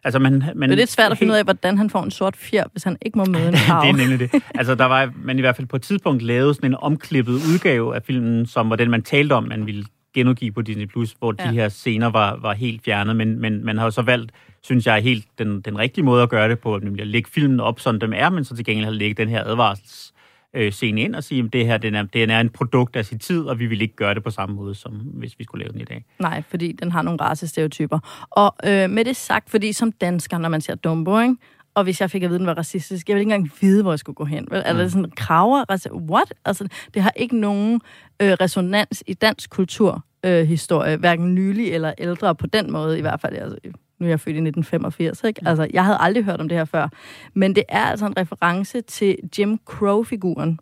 altså man, man, Det er lidt svært at finde ud af, hvordan han får en sort fjer, hvis han ikke må møde en krav. det er nemlig det. Altså, der var man i hvert fald på et tidspunkt lavet sådan en omklippet udgave af filmen, som var den, man talte om, man ville genudgive på Disney+, Plus, hvor ja. De her scener var, var helt fjernet, men, men man har jo så valgt, synes jeg, helt den, den rigtige måde at gøre det på, nemlig at lægge filmen op, som dem er, men så til gengæld har lægge den her advarsels øh, scene ind og sige, at det her den er, den er en produkt af sin tid, og vi vil ikke gøre det på samme måde, som hvis vi skulle lave den i dag. Nej, fordi den har nogle racestereotyper. Og øh, med det sagt, fordi som dansker, når man ser Dumbo, ikke? og hvis jeg fik at vide, at den var racistisk, jeg ville ikke engang vide, hvor jeg skulle gå hen. Vel? Er det sådan kraver? Altså, what? Altså, det har ikke nogen øh, resonans i dansk kulturhistorie, øh, historie, hverken nylig eller ældre på den måde i hvert fald. Altså, nu er jeg født i 1985, ikke? Altså, jeg havde aldrig hørt om det her før. Men det er altså en reference til Jim Crow-figuren,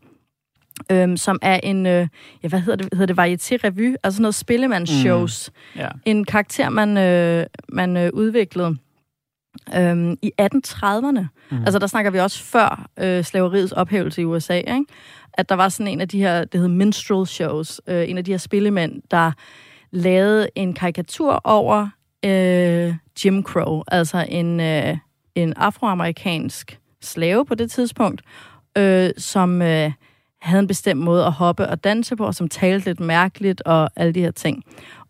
øhm, som er en, øh, ja, hvad hedder det, hedder det varieté-revy, altså noget spillemandsshows. Mm. Ja. En karakter, man, øh, man øh, udviklede øhm, i 1830'erne. Mm. Altså, der snakker vi også før øh, slaveriets ophævelse i USA, ikke? At der var sådan en af de her, det hed minstrel shows, øh, en af de her spillemænd, der lavede en karikatur over øh, Jim Crow, altså en, øh, en afroamerikansk slave på det tidspunkt, øh, som øh, havde en bestemt måde at hoppe og danse på, og som talte lidt mærkeligt og alle de her ting.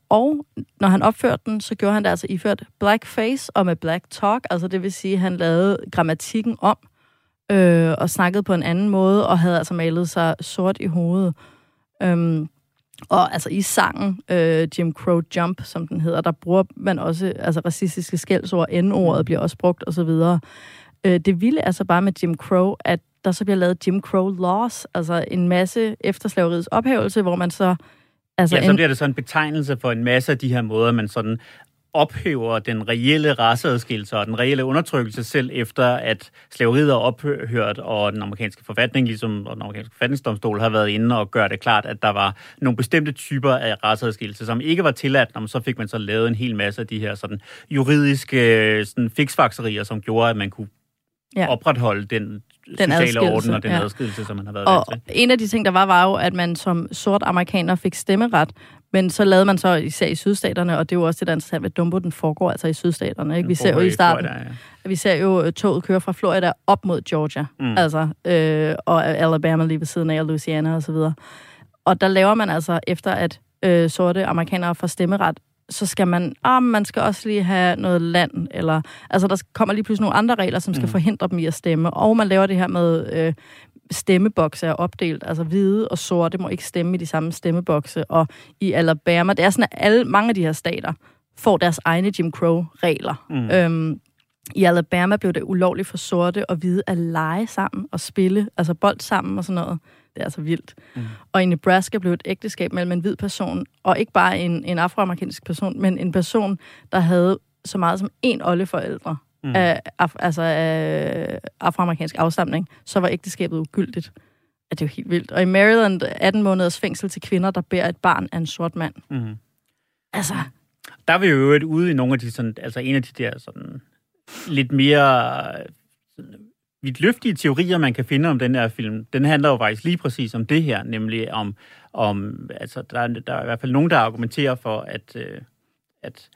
Og når han opførte den, så gjorde han det altså iført blackface og med black talk, altså det vil sige, at han lavede grammatikken om øh, og snakkede på en anden måde, og havde altså malet sig sort i hovedet. Øhm, og altså i sangen, øh, Jim Crow Jump, som den hedder, der bruger man også altså racistiske skældsord, N-ordet bliver også brugt osv. Øh, det vilde er så bare med Jim Crow, at der så bliver lavet Jim Crow Laws, altså en masse efterslaveriets ophævelse, hvor man så... Altså ja, så bliver det så en betegnelse for en masse af de her måder, man sådan ophæver den reelle raceadskillelse og den reelle undertrykkelse selv efter, at slaveriet er ophørt, og den amerikanske forfatning, ligesom og den amerikanske forfatningsdomstol, har været inde og gør det klart, at der var nogle bestemte typer af raceadskillelse, som ikke var tilladt, og så fik man så lavet en hel masse af de her sådan, juridiske sådan, fiksfakserier, som gjorde, at man kunne ja. opretholde den den sociale orden og den ja. adskillelse, som man har været og vant til. en af de ting, der var, var jo, at man som sort amerikaner fik stemmeret, men så lavede man så især i sydstaterne, og det er jo også det, der er interessant ved Dumbo, den foregår altså i sydstaterne. Ikke? Vi ser jo i starten, Florida, ja. vi ser jo øh, toget køre fra Florida op mod Georgia, mm. altså, øh, og Alabama lige ved siden af, og Louisiana og så videre. Og der laver man altså, efter at øh, sorte amerikanere får stemmeret, så skal man, ah, man skal også lige have noget land, eller, altså der kommer lige pludselig nogle andre regler, som skal mm. forhindre dem i at stemme, og man laver det her med, øh, stemmebokse er opdelt, altså hvide og sorte må ikke stemme i de samme stemmebokse, og i Alabama, det er sådan, at alle, mange af de her stater får deres egne Jim Crow-regler. Mm. Øhm, I Alabama blev det ulovligt for sorte og hvide at lege sammen og spille, altså bold sammen og sådan noget. Det er altså vildt. Mm. Og i Nebraska blev et ægteskab mellem en hvid person, og ikke bare en, en afroamerikansk person, men en person, der havde så meget som en oldeforældre mm. af, af, altså af afroamerikansk afstamning, så var ægteskabet ugyldigt. Ja, det er jo helt vildt. Og i Maryland, 18 måneders fængsel til kvinder, der bærer et barn af en sort mand. Mm. Altså... Der er vi jo et ude i nogle af de sådan, altså en af de der sådan lidt mere vidtløftige teorier, man kan finde om den her film, den handler jo faktisk lige præcis om det her, nemlig om, om altså, der, der er i hvert fald nogen, der argumenterer for, at, øh, at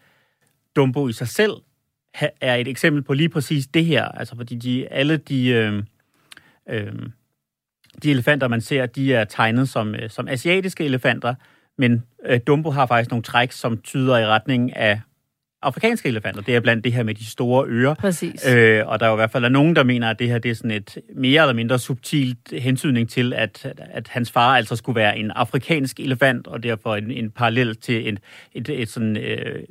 Dumbo i sig selv er et eksempel på lige præcis det her. Altså, fordi de, alle de, øh, øh, de elefanter, man ser, de er tegnet som, øh, som asiatiske elefanter, men øh, Dumbo har faktisk nogle træk, som tyder i retning af afrikanske elefanter. Det er blandt det her med de store ører. Præcis. Øh, og der er jo i hvert fald nogen, der mener, at det her det er sådan et mere eller mindre subtilt hensynning til, at, at hans far altså skulle være en afrikansk elefant, og derfor en, en parallel til en, et, et, sådan... Øh,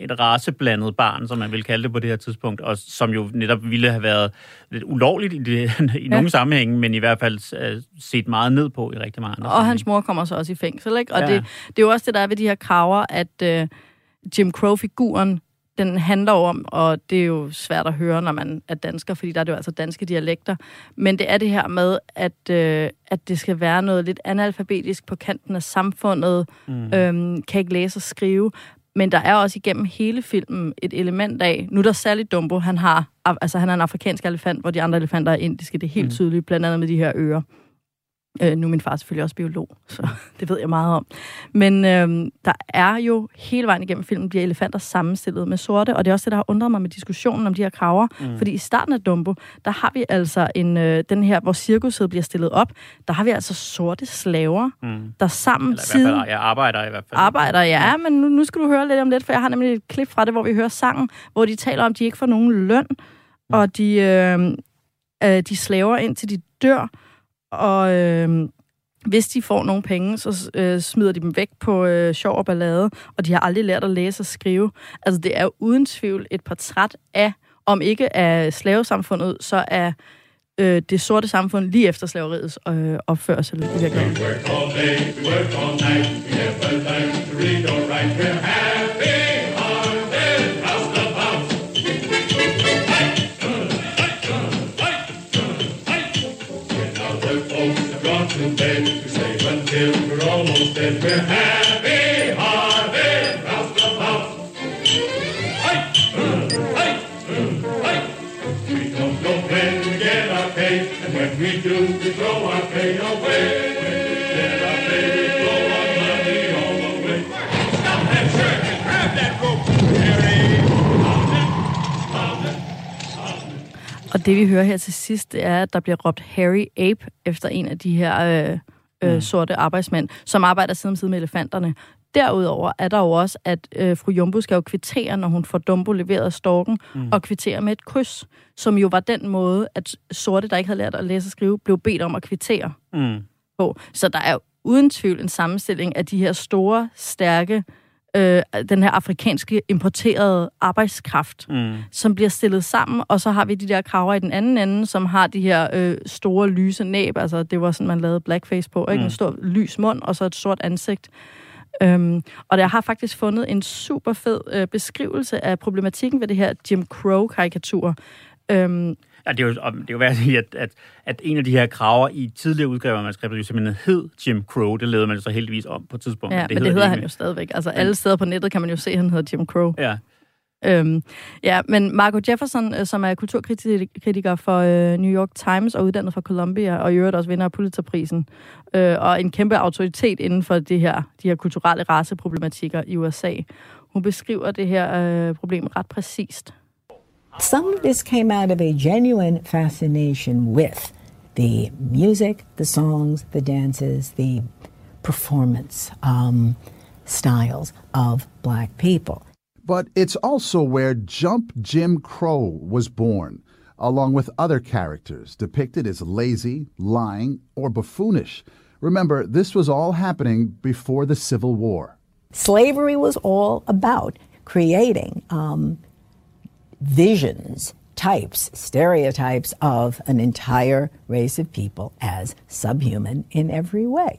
et raseblandet barn, som man vil kalde det på det her tidspunkt, og som jo netop ville have været lidt ulovligt i, det, i ja. nogle sammenhænge, men i hvert fald uh, set meget ned på i rigtig mange andre Og hans mor kommer så også i fængsel, ikke? Og ja. det, det er jo også det, der er ved de her kraver, at uh, Jim Crow-figuren, den handler om, og det er jo svært at høre, når man er dansker, fordi der er det jo altså danske dialekter, men det er det her med, at, øh, at det skal være noget lidt analfabetisk på kanten af samfundet, mm. øhm, kan ikke læse og skrive, men der er også igennem hele filmen et element af, nu er der særligt Dumbo, han har, altså han er en afrikansk elefant, hvor de andre elefanter er indiske, det er helt mm. tydeligt, blandt andet med de her ører. Øh, nu er min far selvfølgelig også biolog, så det ved jeg meget om. Men øh, der er jo hele vejen igennem filmen, bliver elefanter sammenstillet med sorte, og det er også det, der har undret mig med diskussionen om de her kraver. Mm. Fordi i starten af Dumbo, der har vi altså en, øh, den her, hvor cirkuset bliver stillet op, der har vi altså sorte slaver, mm. der sammen Eller i hvert fald, jeg arbejder i hvert fald. Arbejder, ja, men nu, nu skal du høre lidt om det, for jeg har nemlig et klip fra det, hvor vi hører sangen, hvor de taler om, at de ikke får nogen løn, mm. og de, øh, øh, de slaver ind til de dør, og øh, hvis de får nogle penge, så øh, smider de dem væk på øh, sjov og ballade, og de har aldrig lært at læse og skrive. Altså, det er jo uden tvivl et portræt af, om ikke af slavesamfundet, så er øh, det sorte samfund lige efter slaveriets øh, opførsel i virkeligheden. Og det vi hører her til sidst, det er, at der bliver råbt Harry Ape efter en af de her øh, øh, mm. sorte arbejdsmænd, som arbejder side om side med elefanterne. derudover er der jo også, at øh, fru Jumbo skal jo kvittere, når hun får Dumbo leveret af storken, mm. og kvittere med et kys, som jo var den måde, at sorte, der ikke havde lært at læse og skrive, blev bedt om at kvittere Mm. på. Så der er jo uden tvivl en sammenstilling af de her store, stærke, øh, den her afrikanske importerede arbejdskraft, Mm. som bliver stillet sammen, og så har vi de der kraver i den anden ende, som har de her øh, store lyse næb, altså det var sådan, man lavede blackface på, ikke? Mm. En stor lys mund, og så et sort ansigt. Øhm, og jeg har faktisk fundet en super fed øh, beskrivelse af problematikken ved det her Jim Crow-karikatur. Øhm, Ja, det er jo, det er jo værd at sige, at, at, at en af de her kraver i tidligere udgaver af manuskriptet jo simpelthen hed Jim Crow. Det lavede man så heldigvis om på et tidspunkt. ja, men det hedder ikke han mere. jo stadigvæk. Altså alle steder på nettet kan man jo se, at han hedder Jim Crow. Ja. Øhm, ja, men Marco Jefferson, øh, som er kulturkritiker for øh, New York Times og uddannet fra Columbia, og i øvrigt også vinder af Pulitzerprisen, øh, og en kæmpe autoritet inden for det her, de her kulturelle raceproblematikker i USA. Hun beskriver det her øh, problem ret præcist. Some of this came out of a genuine fascination with the music, the songs, the dances, the performance um, styles of black people. But it's also where Jump Jim Crow was born, along with other characters depicted as lazy, lying, or buffoonish. Remember, this was all happening before the Civil War. Slavery was all about creating um, visions, types, stereotypes of an entire race of people as subhuman in every way.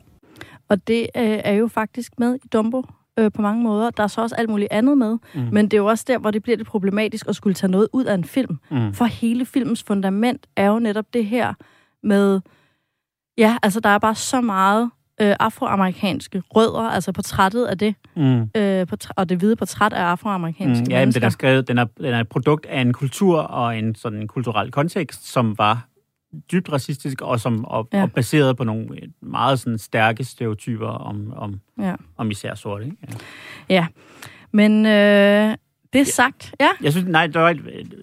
Og det øh, er jo faktisk med i Dumbo øh, på mange måder. Der er så også alt muligt andet med, mm. men det er jo også der, hvor det bliver lidt problematisk at skulle tage noget ud af en film. Mm. For hele filmens fundament er jo netop det her med, ja, altså der er bare så meget øh, afroamerikanske rødder, altså portrættet af det, Mm. øh, portræ- og det hvide portræt af afroamerikanske Mm, ja, men den er skrevet, den er, den er et produkt af en kultur og en sådan en kulturel kontekst, som var dybt racistisk og som og, Ja. ja. og baseret på nogle øh, meget sådan stærke stereotyper om, om, Ja. om især sorte. Ikke? Ja. ja. Men øh, det er sagt, ja. Jeg synes, nej, der var et,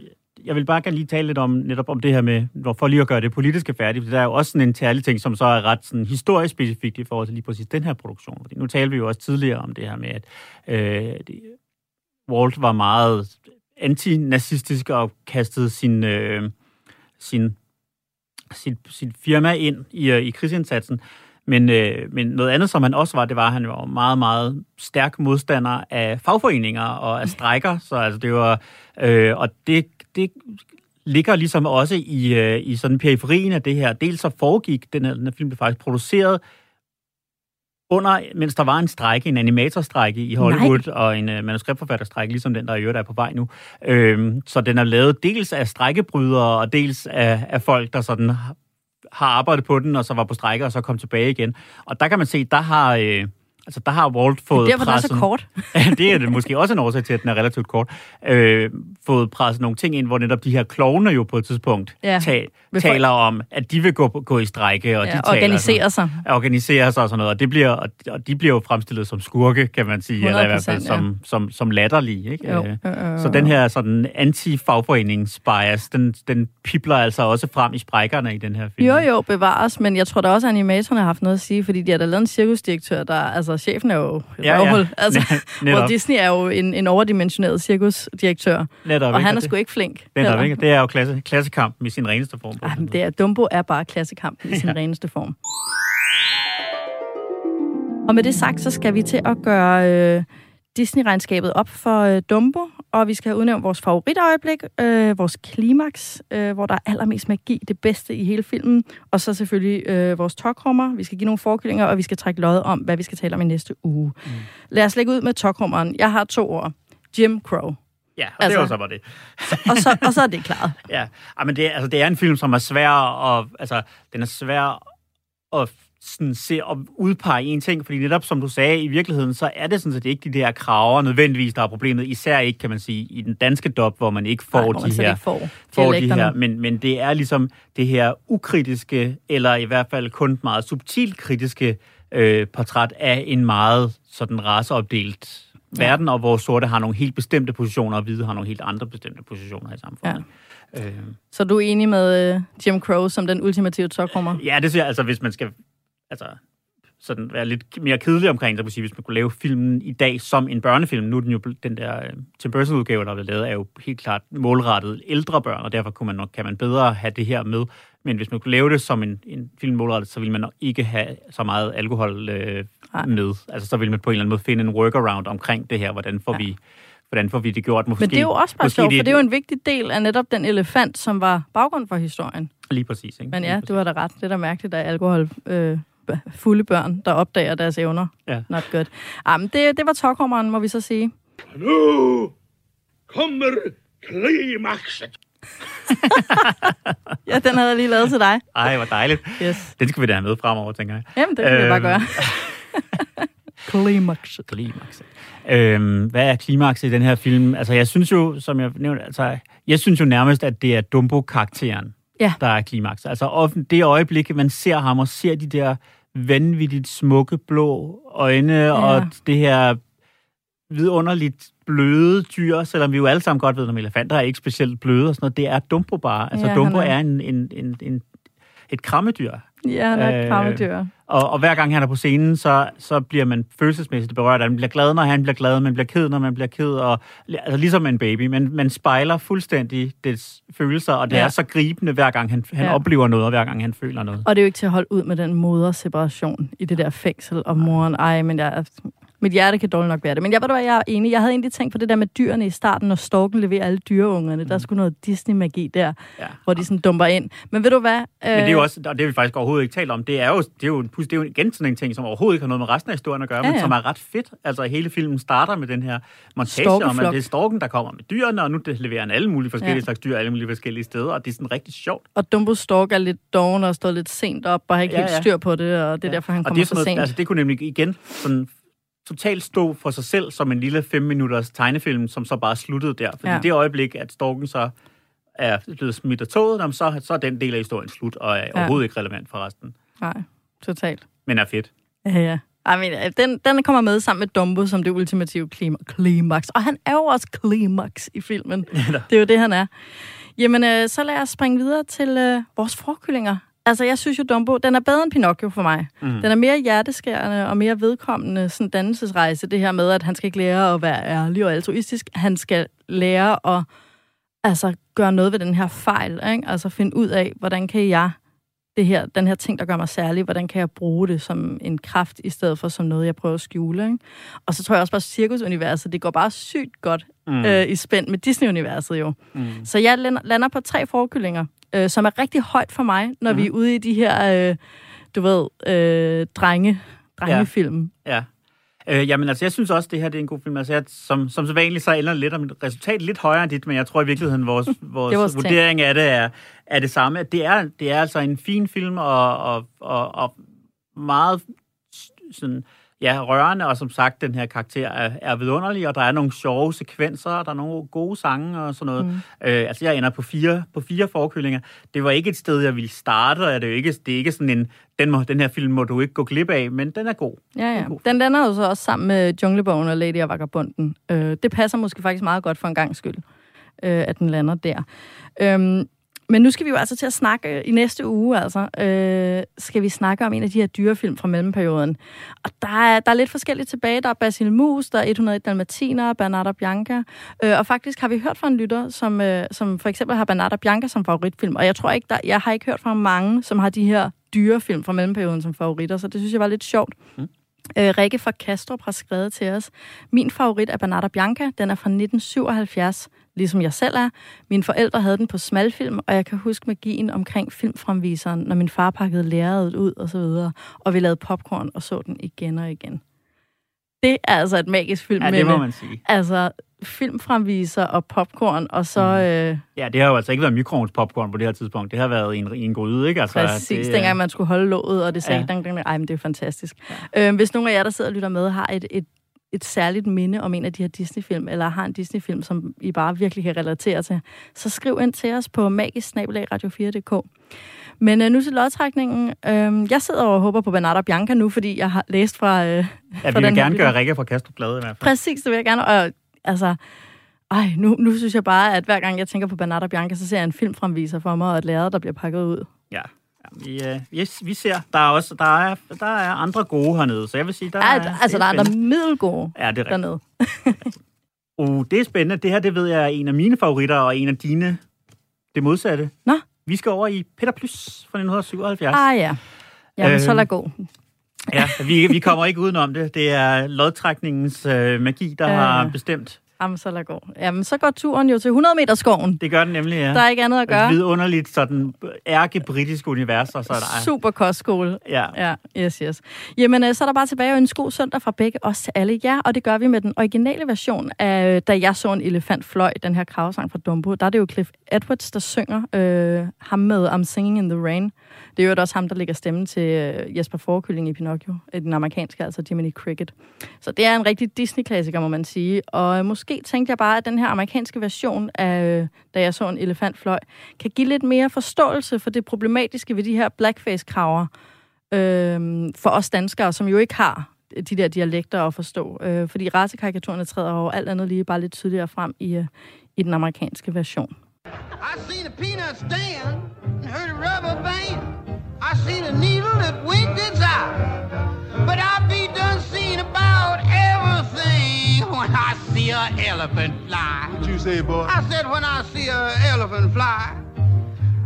jeg vil bare gerne lige tale lidt om netop om det her med, for lige at gøre det politiske færdigt, for der er jo også sådan en særlig ting, som så er ret sådan historisk specifikt i forhold til lige præcis den her produktion. Fordi nu talte vi jo også tidligere om det her med, at øh, det, Walt var meget antinazistisk og kastede sin, øh, sin, sin, sin firma ind i, øh, i krigsindsatsen. Men, øh, men noget andet, som han også var, det var, at han var meget, meget stærk modstander af fagforeninger og af strækker. Så altså, det var, øh, og det, det ligger ligesom også i, øh, i sådan periferien af det her. Dels så foregik den her, den her film blev faktisk produceret under, mens der var en strække, en animatorstrække i Hollywood, Nej. og en uh, manuskriptforfatterstrække, ligesom den, der i øvrigt er på vej nu. Øhm, så den er lavet dels af strækkebrydere, og dels af, af folk, der sådan har- har arbejdet på den, og så var på strække, og så kom tilbage igen. Og der kan man se, der har, øh, altså, der har Walt fået Derfor den er så presset- kort. Ja, det er det måske også en årsag til, at den er relativt kort. Øh, fået presset nogle ting ind, hvor netop de her klovne jo på et tidspunkt Ja. ja. ta- Vil folk- taler om, at de vil gå, gå i strække, og Ja, de taler organisere sig. Sådan, organisere sig og sådan noget. Og, det bliver, og, de bliver jo fremstillet som skurke, kan man sige, eller i hvert fald 100%, som, som, som latterlige. Ikke? Jo. Øh, Øh, øh, Så den her sådan anti-fagforeningsbias, den, den pipler altså også frem i sprækkerne i den her film. Jo, jo, bevares, men jeg tror da også, at animatorerne har haft noget at sige, fordi de har da lavet en cirkusdirektør, der, altså chefen er jo et Ja, ja. røvhul. Altså, Netop. Walt Disney er jo en, en overdimensioneret cirkusdirektør, Netop, og ikke? han er sgu ikke flink. det, er, heller. ikke? det er jo klasse, klassekampen i sin reneste form. Ej, men det er, Dumbo er bare klassekampen i sin reneste form. Og med det sagt, så skal vi til at gøre øh, Disney-regnskabet op for øh, Dumbo, og vi skal have udnævnt vores favoritøjeblik, øh, vores klimaks, øh, hvor der er allermest magi, det bedste i hele filmen, og så selvfølgelig øh, vores tokrummer. Vi skal give nogle forkyllinger, og vi skal trække lod om, hvad vi skal tale om i næste uge. Mm. Lad os lægge ud med tokrummeren. Jeg har to ord. Jim Crow. Ja, og Altså- det var så bare det. Og så, og så er det klaret. Ja, men det, altså, det er en film, som er svær og altså, den er svær at sådan, se og udpege en ting, fordi netop som du sagde, i virkeligheden, så er det sådan set ikke de der kraver nødvendigvis, der er problemet, især ikke, kan man sige, i den danske dop, hvor man ikke får Nej, man de her, ikke får får de her men, men det er ligesom det her ukritiske, eller i hvert fald kun meget subtilt kritiske øh, portræt af en meget sådan raceopdelt Ja. verden, og hvor sorte har nogle helt bestemte positioner, og hvide har nogle helt andre bestemte positioner i samfundet. Ja. Øh, Så du er enig med øh, Jim Crow som den ultimative tokrummer? Ja, det siger jeg, altså, hvis man skal... Altså, sådan være lidt mere kedelig omkring, sige, hvis man kunne lave filmen i dag som en børnefilm. Nu er den jo, den der øh, Tim Burton udgave, der er blevet lavet, er jo helt klart målrettet ældre børn, og derfor kunne man nok, kan man bedre have det her med. Men hvis man kunne lave det som en, en film målrettet, så ville man nok ikke have så meget alkohol øh, Nej. med. Altså så ville man på en eller anden måde finde en workaround omkring det her. Hvordan får, Ja. vi, hvordan får vi det gjort? Måske, Men det er jo også bare sjovt, for det er jo en vigtig del af netop den elefant, som var baggrund for historien. Lige præcis. Ikke? Men ja, du har da ret. Det er da mærkeligt, at alkohol... Øh, fulde børn, der opdager deres evner. Ja. Not good. Ah, men det, det var tokhummeren, må vi så sige. Nu kommer klimakset. Ja, den havde jeg lige lavet til dig. Ej, hvor dejligt. Yes. Den skal vi da have med fremover, tænker jeg. Jamen, det vil jeg bare Øhm. gøre. Klimaks. Klimaks. Øhm, hvad er klimaks i den her film? Altså, jeg synes jo, som jeg nævnte, altså, jeg synes jo nærmest, at det er Dumbo-karakteren, Ja. der er klimaks. Altså, det øjeblik, man ser ham og ser de der vanvittigt smukke blå øjne ja. og det her vidunderligt bløde dyr, selvom vi jo alle sammen godt ved, at elefanter er ikke specielt bløde og sådan noget. Det er Dumbo bare. Altså, Ja, Dumbo er- er en, en, en, en, et krammedyr. Ja, han er et Øh, krammedyr. Og, og hver gang han er på scenen, så, så bliver man følelsesmæssigt berørt. Man bliver glad, når han bliver glad, man bliver ked, når man bliver ked. Og, altså ligesom en baby. Men man spejler fuldstændig dets følelser, og det Ja. er så gribende, hver gang han, han ja. oplever noget, og hver gang han føler noget. Og det er jo ikke til at holde ud med den moderseparation i det der fængsel, og moren, ej, men jeg, mit hjerte kan dårligt nok være det. Men jeg ved du hvad, jeg er enig. Jeg havde egentlig tænkt på det der med dyrene i starten, når storken leverer alle dyreungerne. Der er sgu noget Disney-magi der, Ja. hvor de sådan dumper ind. Men ved du hvad? Men det er jo også, og det har vi faktisk overhovedet ikke talt om, det er jo, det er jo, en det er jo igen sådan en ting, som overhovedet ikke har noget med resten af historien at gøre, Ja, ja, men som er ret fedt. Altså hele filmen starter med den her montage om, at det er storken, der kommer med dyrene, og nu det leverer han alle mulige forskellige Ja. slags dyr, alle mulige forskellige steder, og det er sådan rigtig sjovt. Og Dumbo Stork er lidt doven og står lidt sent op, og har ikke Ja, helt ja. styr på det, og det er Ja. derfor, han og kommer det er sådan sent. noget, altså det kunne nemlig igen sådan totalt stå for sig selv som en lille 5 minutters tegnefilm, som så bare sluttede der. Fordi Ja. ja. det øjeblik, at storken så er blevet smidt af toget, så, så er den del af historien slut, og er ja. overhovedet ikke relevant for resten. Nej, totalt. Men er fedt. Ja, ja. Ej, men, øh, den, den kommer med sammen med Dumbo som det ultimative klima, klimaks. Og han er jo også klimaks i filmen. det er jo det, han er. Jamen, øh, så lad os springe videre til øh, vores forkyllinger. Altså, jeg synes jo, Dumbo, den er bedre end Pinocchio for mig. Mm. Den er mere hjerteskærende og mere vedkommende sådan dannelsesrejse. Det her med, at han skal ikke lære at være ærlig og altruistisk. Han skal lære at altså, gøre noget ved den her fejl. Ikke? Altså finde ud af, hvordan kan jeg det her, den her ting, der gør mig særlig, hvordan kan jeg bruge det som en kraft, i stedet for som noget, jeg prøver at skjule. Ikke? Og så tror jeg også bare, at cirkusuniverset, det går bare sygt godt mm. øh, i spænd med Disney-universet jo. Mm. Så jeg lander, lander på tre forkyllinger, øh, som er rigtig højt for mig, når mm. vi er ude i de her, øh, du ved, øh, drenge, drengefilm. Ja. Øh, jamen altså, jeg synes også, det her det er en god film. Altså, jeg, som, som så vanligt, så ender lidt om et resultat lidt højere end dit, men jeg tror i virkeligheden, vores, vores, er vores vurdering af det er, er det samme. Det er, det er altså en fin film, og, og, og, og meget sådan, ja, rørende, og som sagt, den her karakter er, er vidunderlig, og der er nogle sjove sekvenser, og der er nogle gode sange og sådan noget. Mm. Øh, altså, jeg ender på fire, på fire forkyllinger. Det var ikke et sted, jeg ville starte, og det er jo ikke, det er ikke sådan en, den, må, den her film må du ikke gå glip af, men den er god. Ja, ja. Den lander jo så også sammen med Junglebogen og Lady og Vagabunden. Øh, det passer måske faktisk meget godt for en gang skyld, øh, at den lander der. Øhm, men nu skal vi jo altså til at snakke i næste uge, altså, øh, skal vi snakke om en af de her dyrefilm fra mellemperioden. Og der er, der er lidt forskelligt tilbage. Der er Basil Mus, der er 101 Dalmatiner, Bernarda Bianca. Øh, og faktisk har vi hørt fra en lytter, som, øh, som for eksempel har Bernarda Bianca som favoritfilm. Og jeg tror ikke, der, jeg har ikke hørt fra mange, som har de her dyrefilm fra mellemperioden som favoritter, så det synes jeg var lidt sjovt. Øh, Rikke fra Kastrup har skrevet til os. Min favorit er Bernarda Bianca. Den er fra 1977, ligesom jeg selv er. Mine forældre havde den på smalfilm, og jeg kan huske magien omkring filmfremviseren, når min far pakkede lærredet ud og så videre, og vi lavede popcorn og så den igen og igen. Det er altså et magisk film. Ja, det må man sige. Altså, filmfremviser og popcorn, og så... Mm. Øh, Ja, det har jo altså ikke været mikroovns popcorn på det her tidspunkt. Det har været en, en gryde, ikke? Altså, Præcis, det, er- dengang man skulle holde låget, og det sagde, Ja. dang, dang, dang. ej, men det er fantastisk. Ja. Øhm, hvis nogen af jer, der sidder og lytter med, har et, et, et særligt minde om en af de her Disney-film, eller har en Disney-film, som I bare virkelig kan relatere til, så skriv ind til os på magisk radio4.dk. Men øh, nu til lodtrækningen. Øh, jeg sidder og håber på Bernarda Bianca nu, fordi jeg har læst fra, øh, Ja, fra vi den vil her gerne lytter. gøre Rikke fra Kastrup glad i hvert fald. Præcis, det vil jeg gerne. Og altså, ej, nu, nu synes jeg bare, at hver gang jeg tænker på Bernarda Bianca, så ser jeg en filmfremviser for mig, og et lærred, der bliver pakket ud. Ja. Vi, øh, vi, vi ser, der er også der er, der er andre gode hernede, så jeg vil sige, der Ja, er... altså, der er andre middelgode Ja, det er dernede. Uh, det er spændende. Det her, det ved jeg, er en af mine favoritter, og en af dine det modsatte. Nå, Vi skal over i Peter Plys fra 1977. ah ja. Jamen, så Øhm, lad gå. Ja, vi, vi kommer ikke udenom det. Det er lodtrækningens øh, magi, der Ja, har bestemt. Gå. Jamen, så går turen jo til 100 meter skoven. Det gør den nemlig, ja. Der er ikke andet at gøre. Et vidunderligt sådan ærke-britisk univers, og så er der... Super kostskole. Ja. Ja, yes, yes. Jamen, øh, så er der bare tilbage en god søndag fra begge os til alle jer, og det gør vi med den originale version af, da jeg så en elefant fløj, den her kravsang fra Dumbo. Der er det jo Cliff Edwards, der synger øh, ham med I'm Singing in the Rain. Det er jo også ham, der lægger stemme til øh, Jesper Forkylling i Pinocchio, øh, den amerikanske, altså Jiminy Cricket. Så det er en rigtig Disney-klassiker, må man sige. Og øh, måske tænkte jeg bare, at den her amerikanske version af, da jeg så en elefant fløj, kan give lidt mere forståelse for det problematiske ved de her blackface-kraver øh, for os danskere, som jo ikke har de der dialekter at forstå. Øh, fordi racekarikaturerne træder jo alt andet lige bare lidt tydeligere frem i, øh, i den amerikanske version. I seen a peanut stand and heard a rubber band. I seen a needle that winked its eye. But I be done seen about everything when I see a elephant fly. What you say, boy? I said when I see a elephant fly.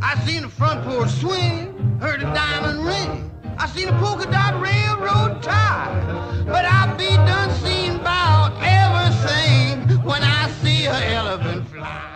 I seen a front porch swing, heard a diamond ring. I seen a polka dot railroad tie. But I be done seen about everything when I see a elephant fly.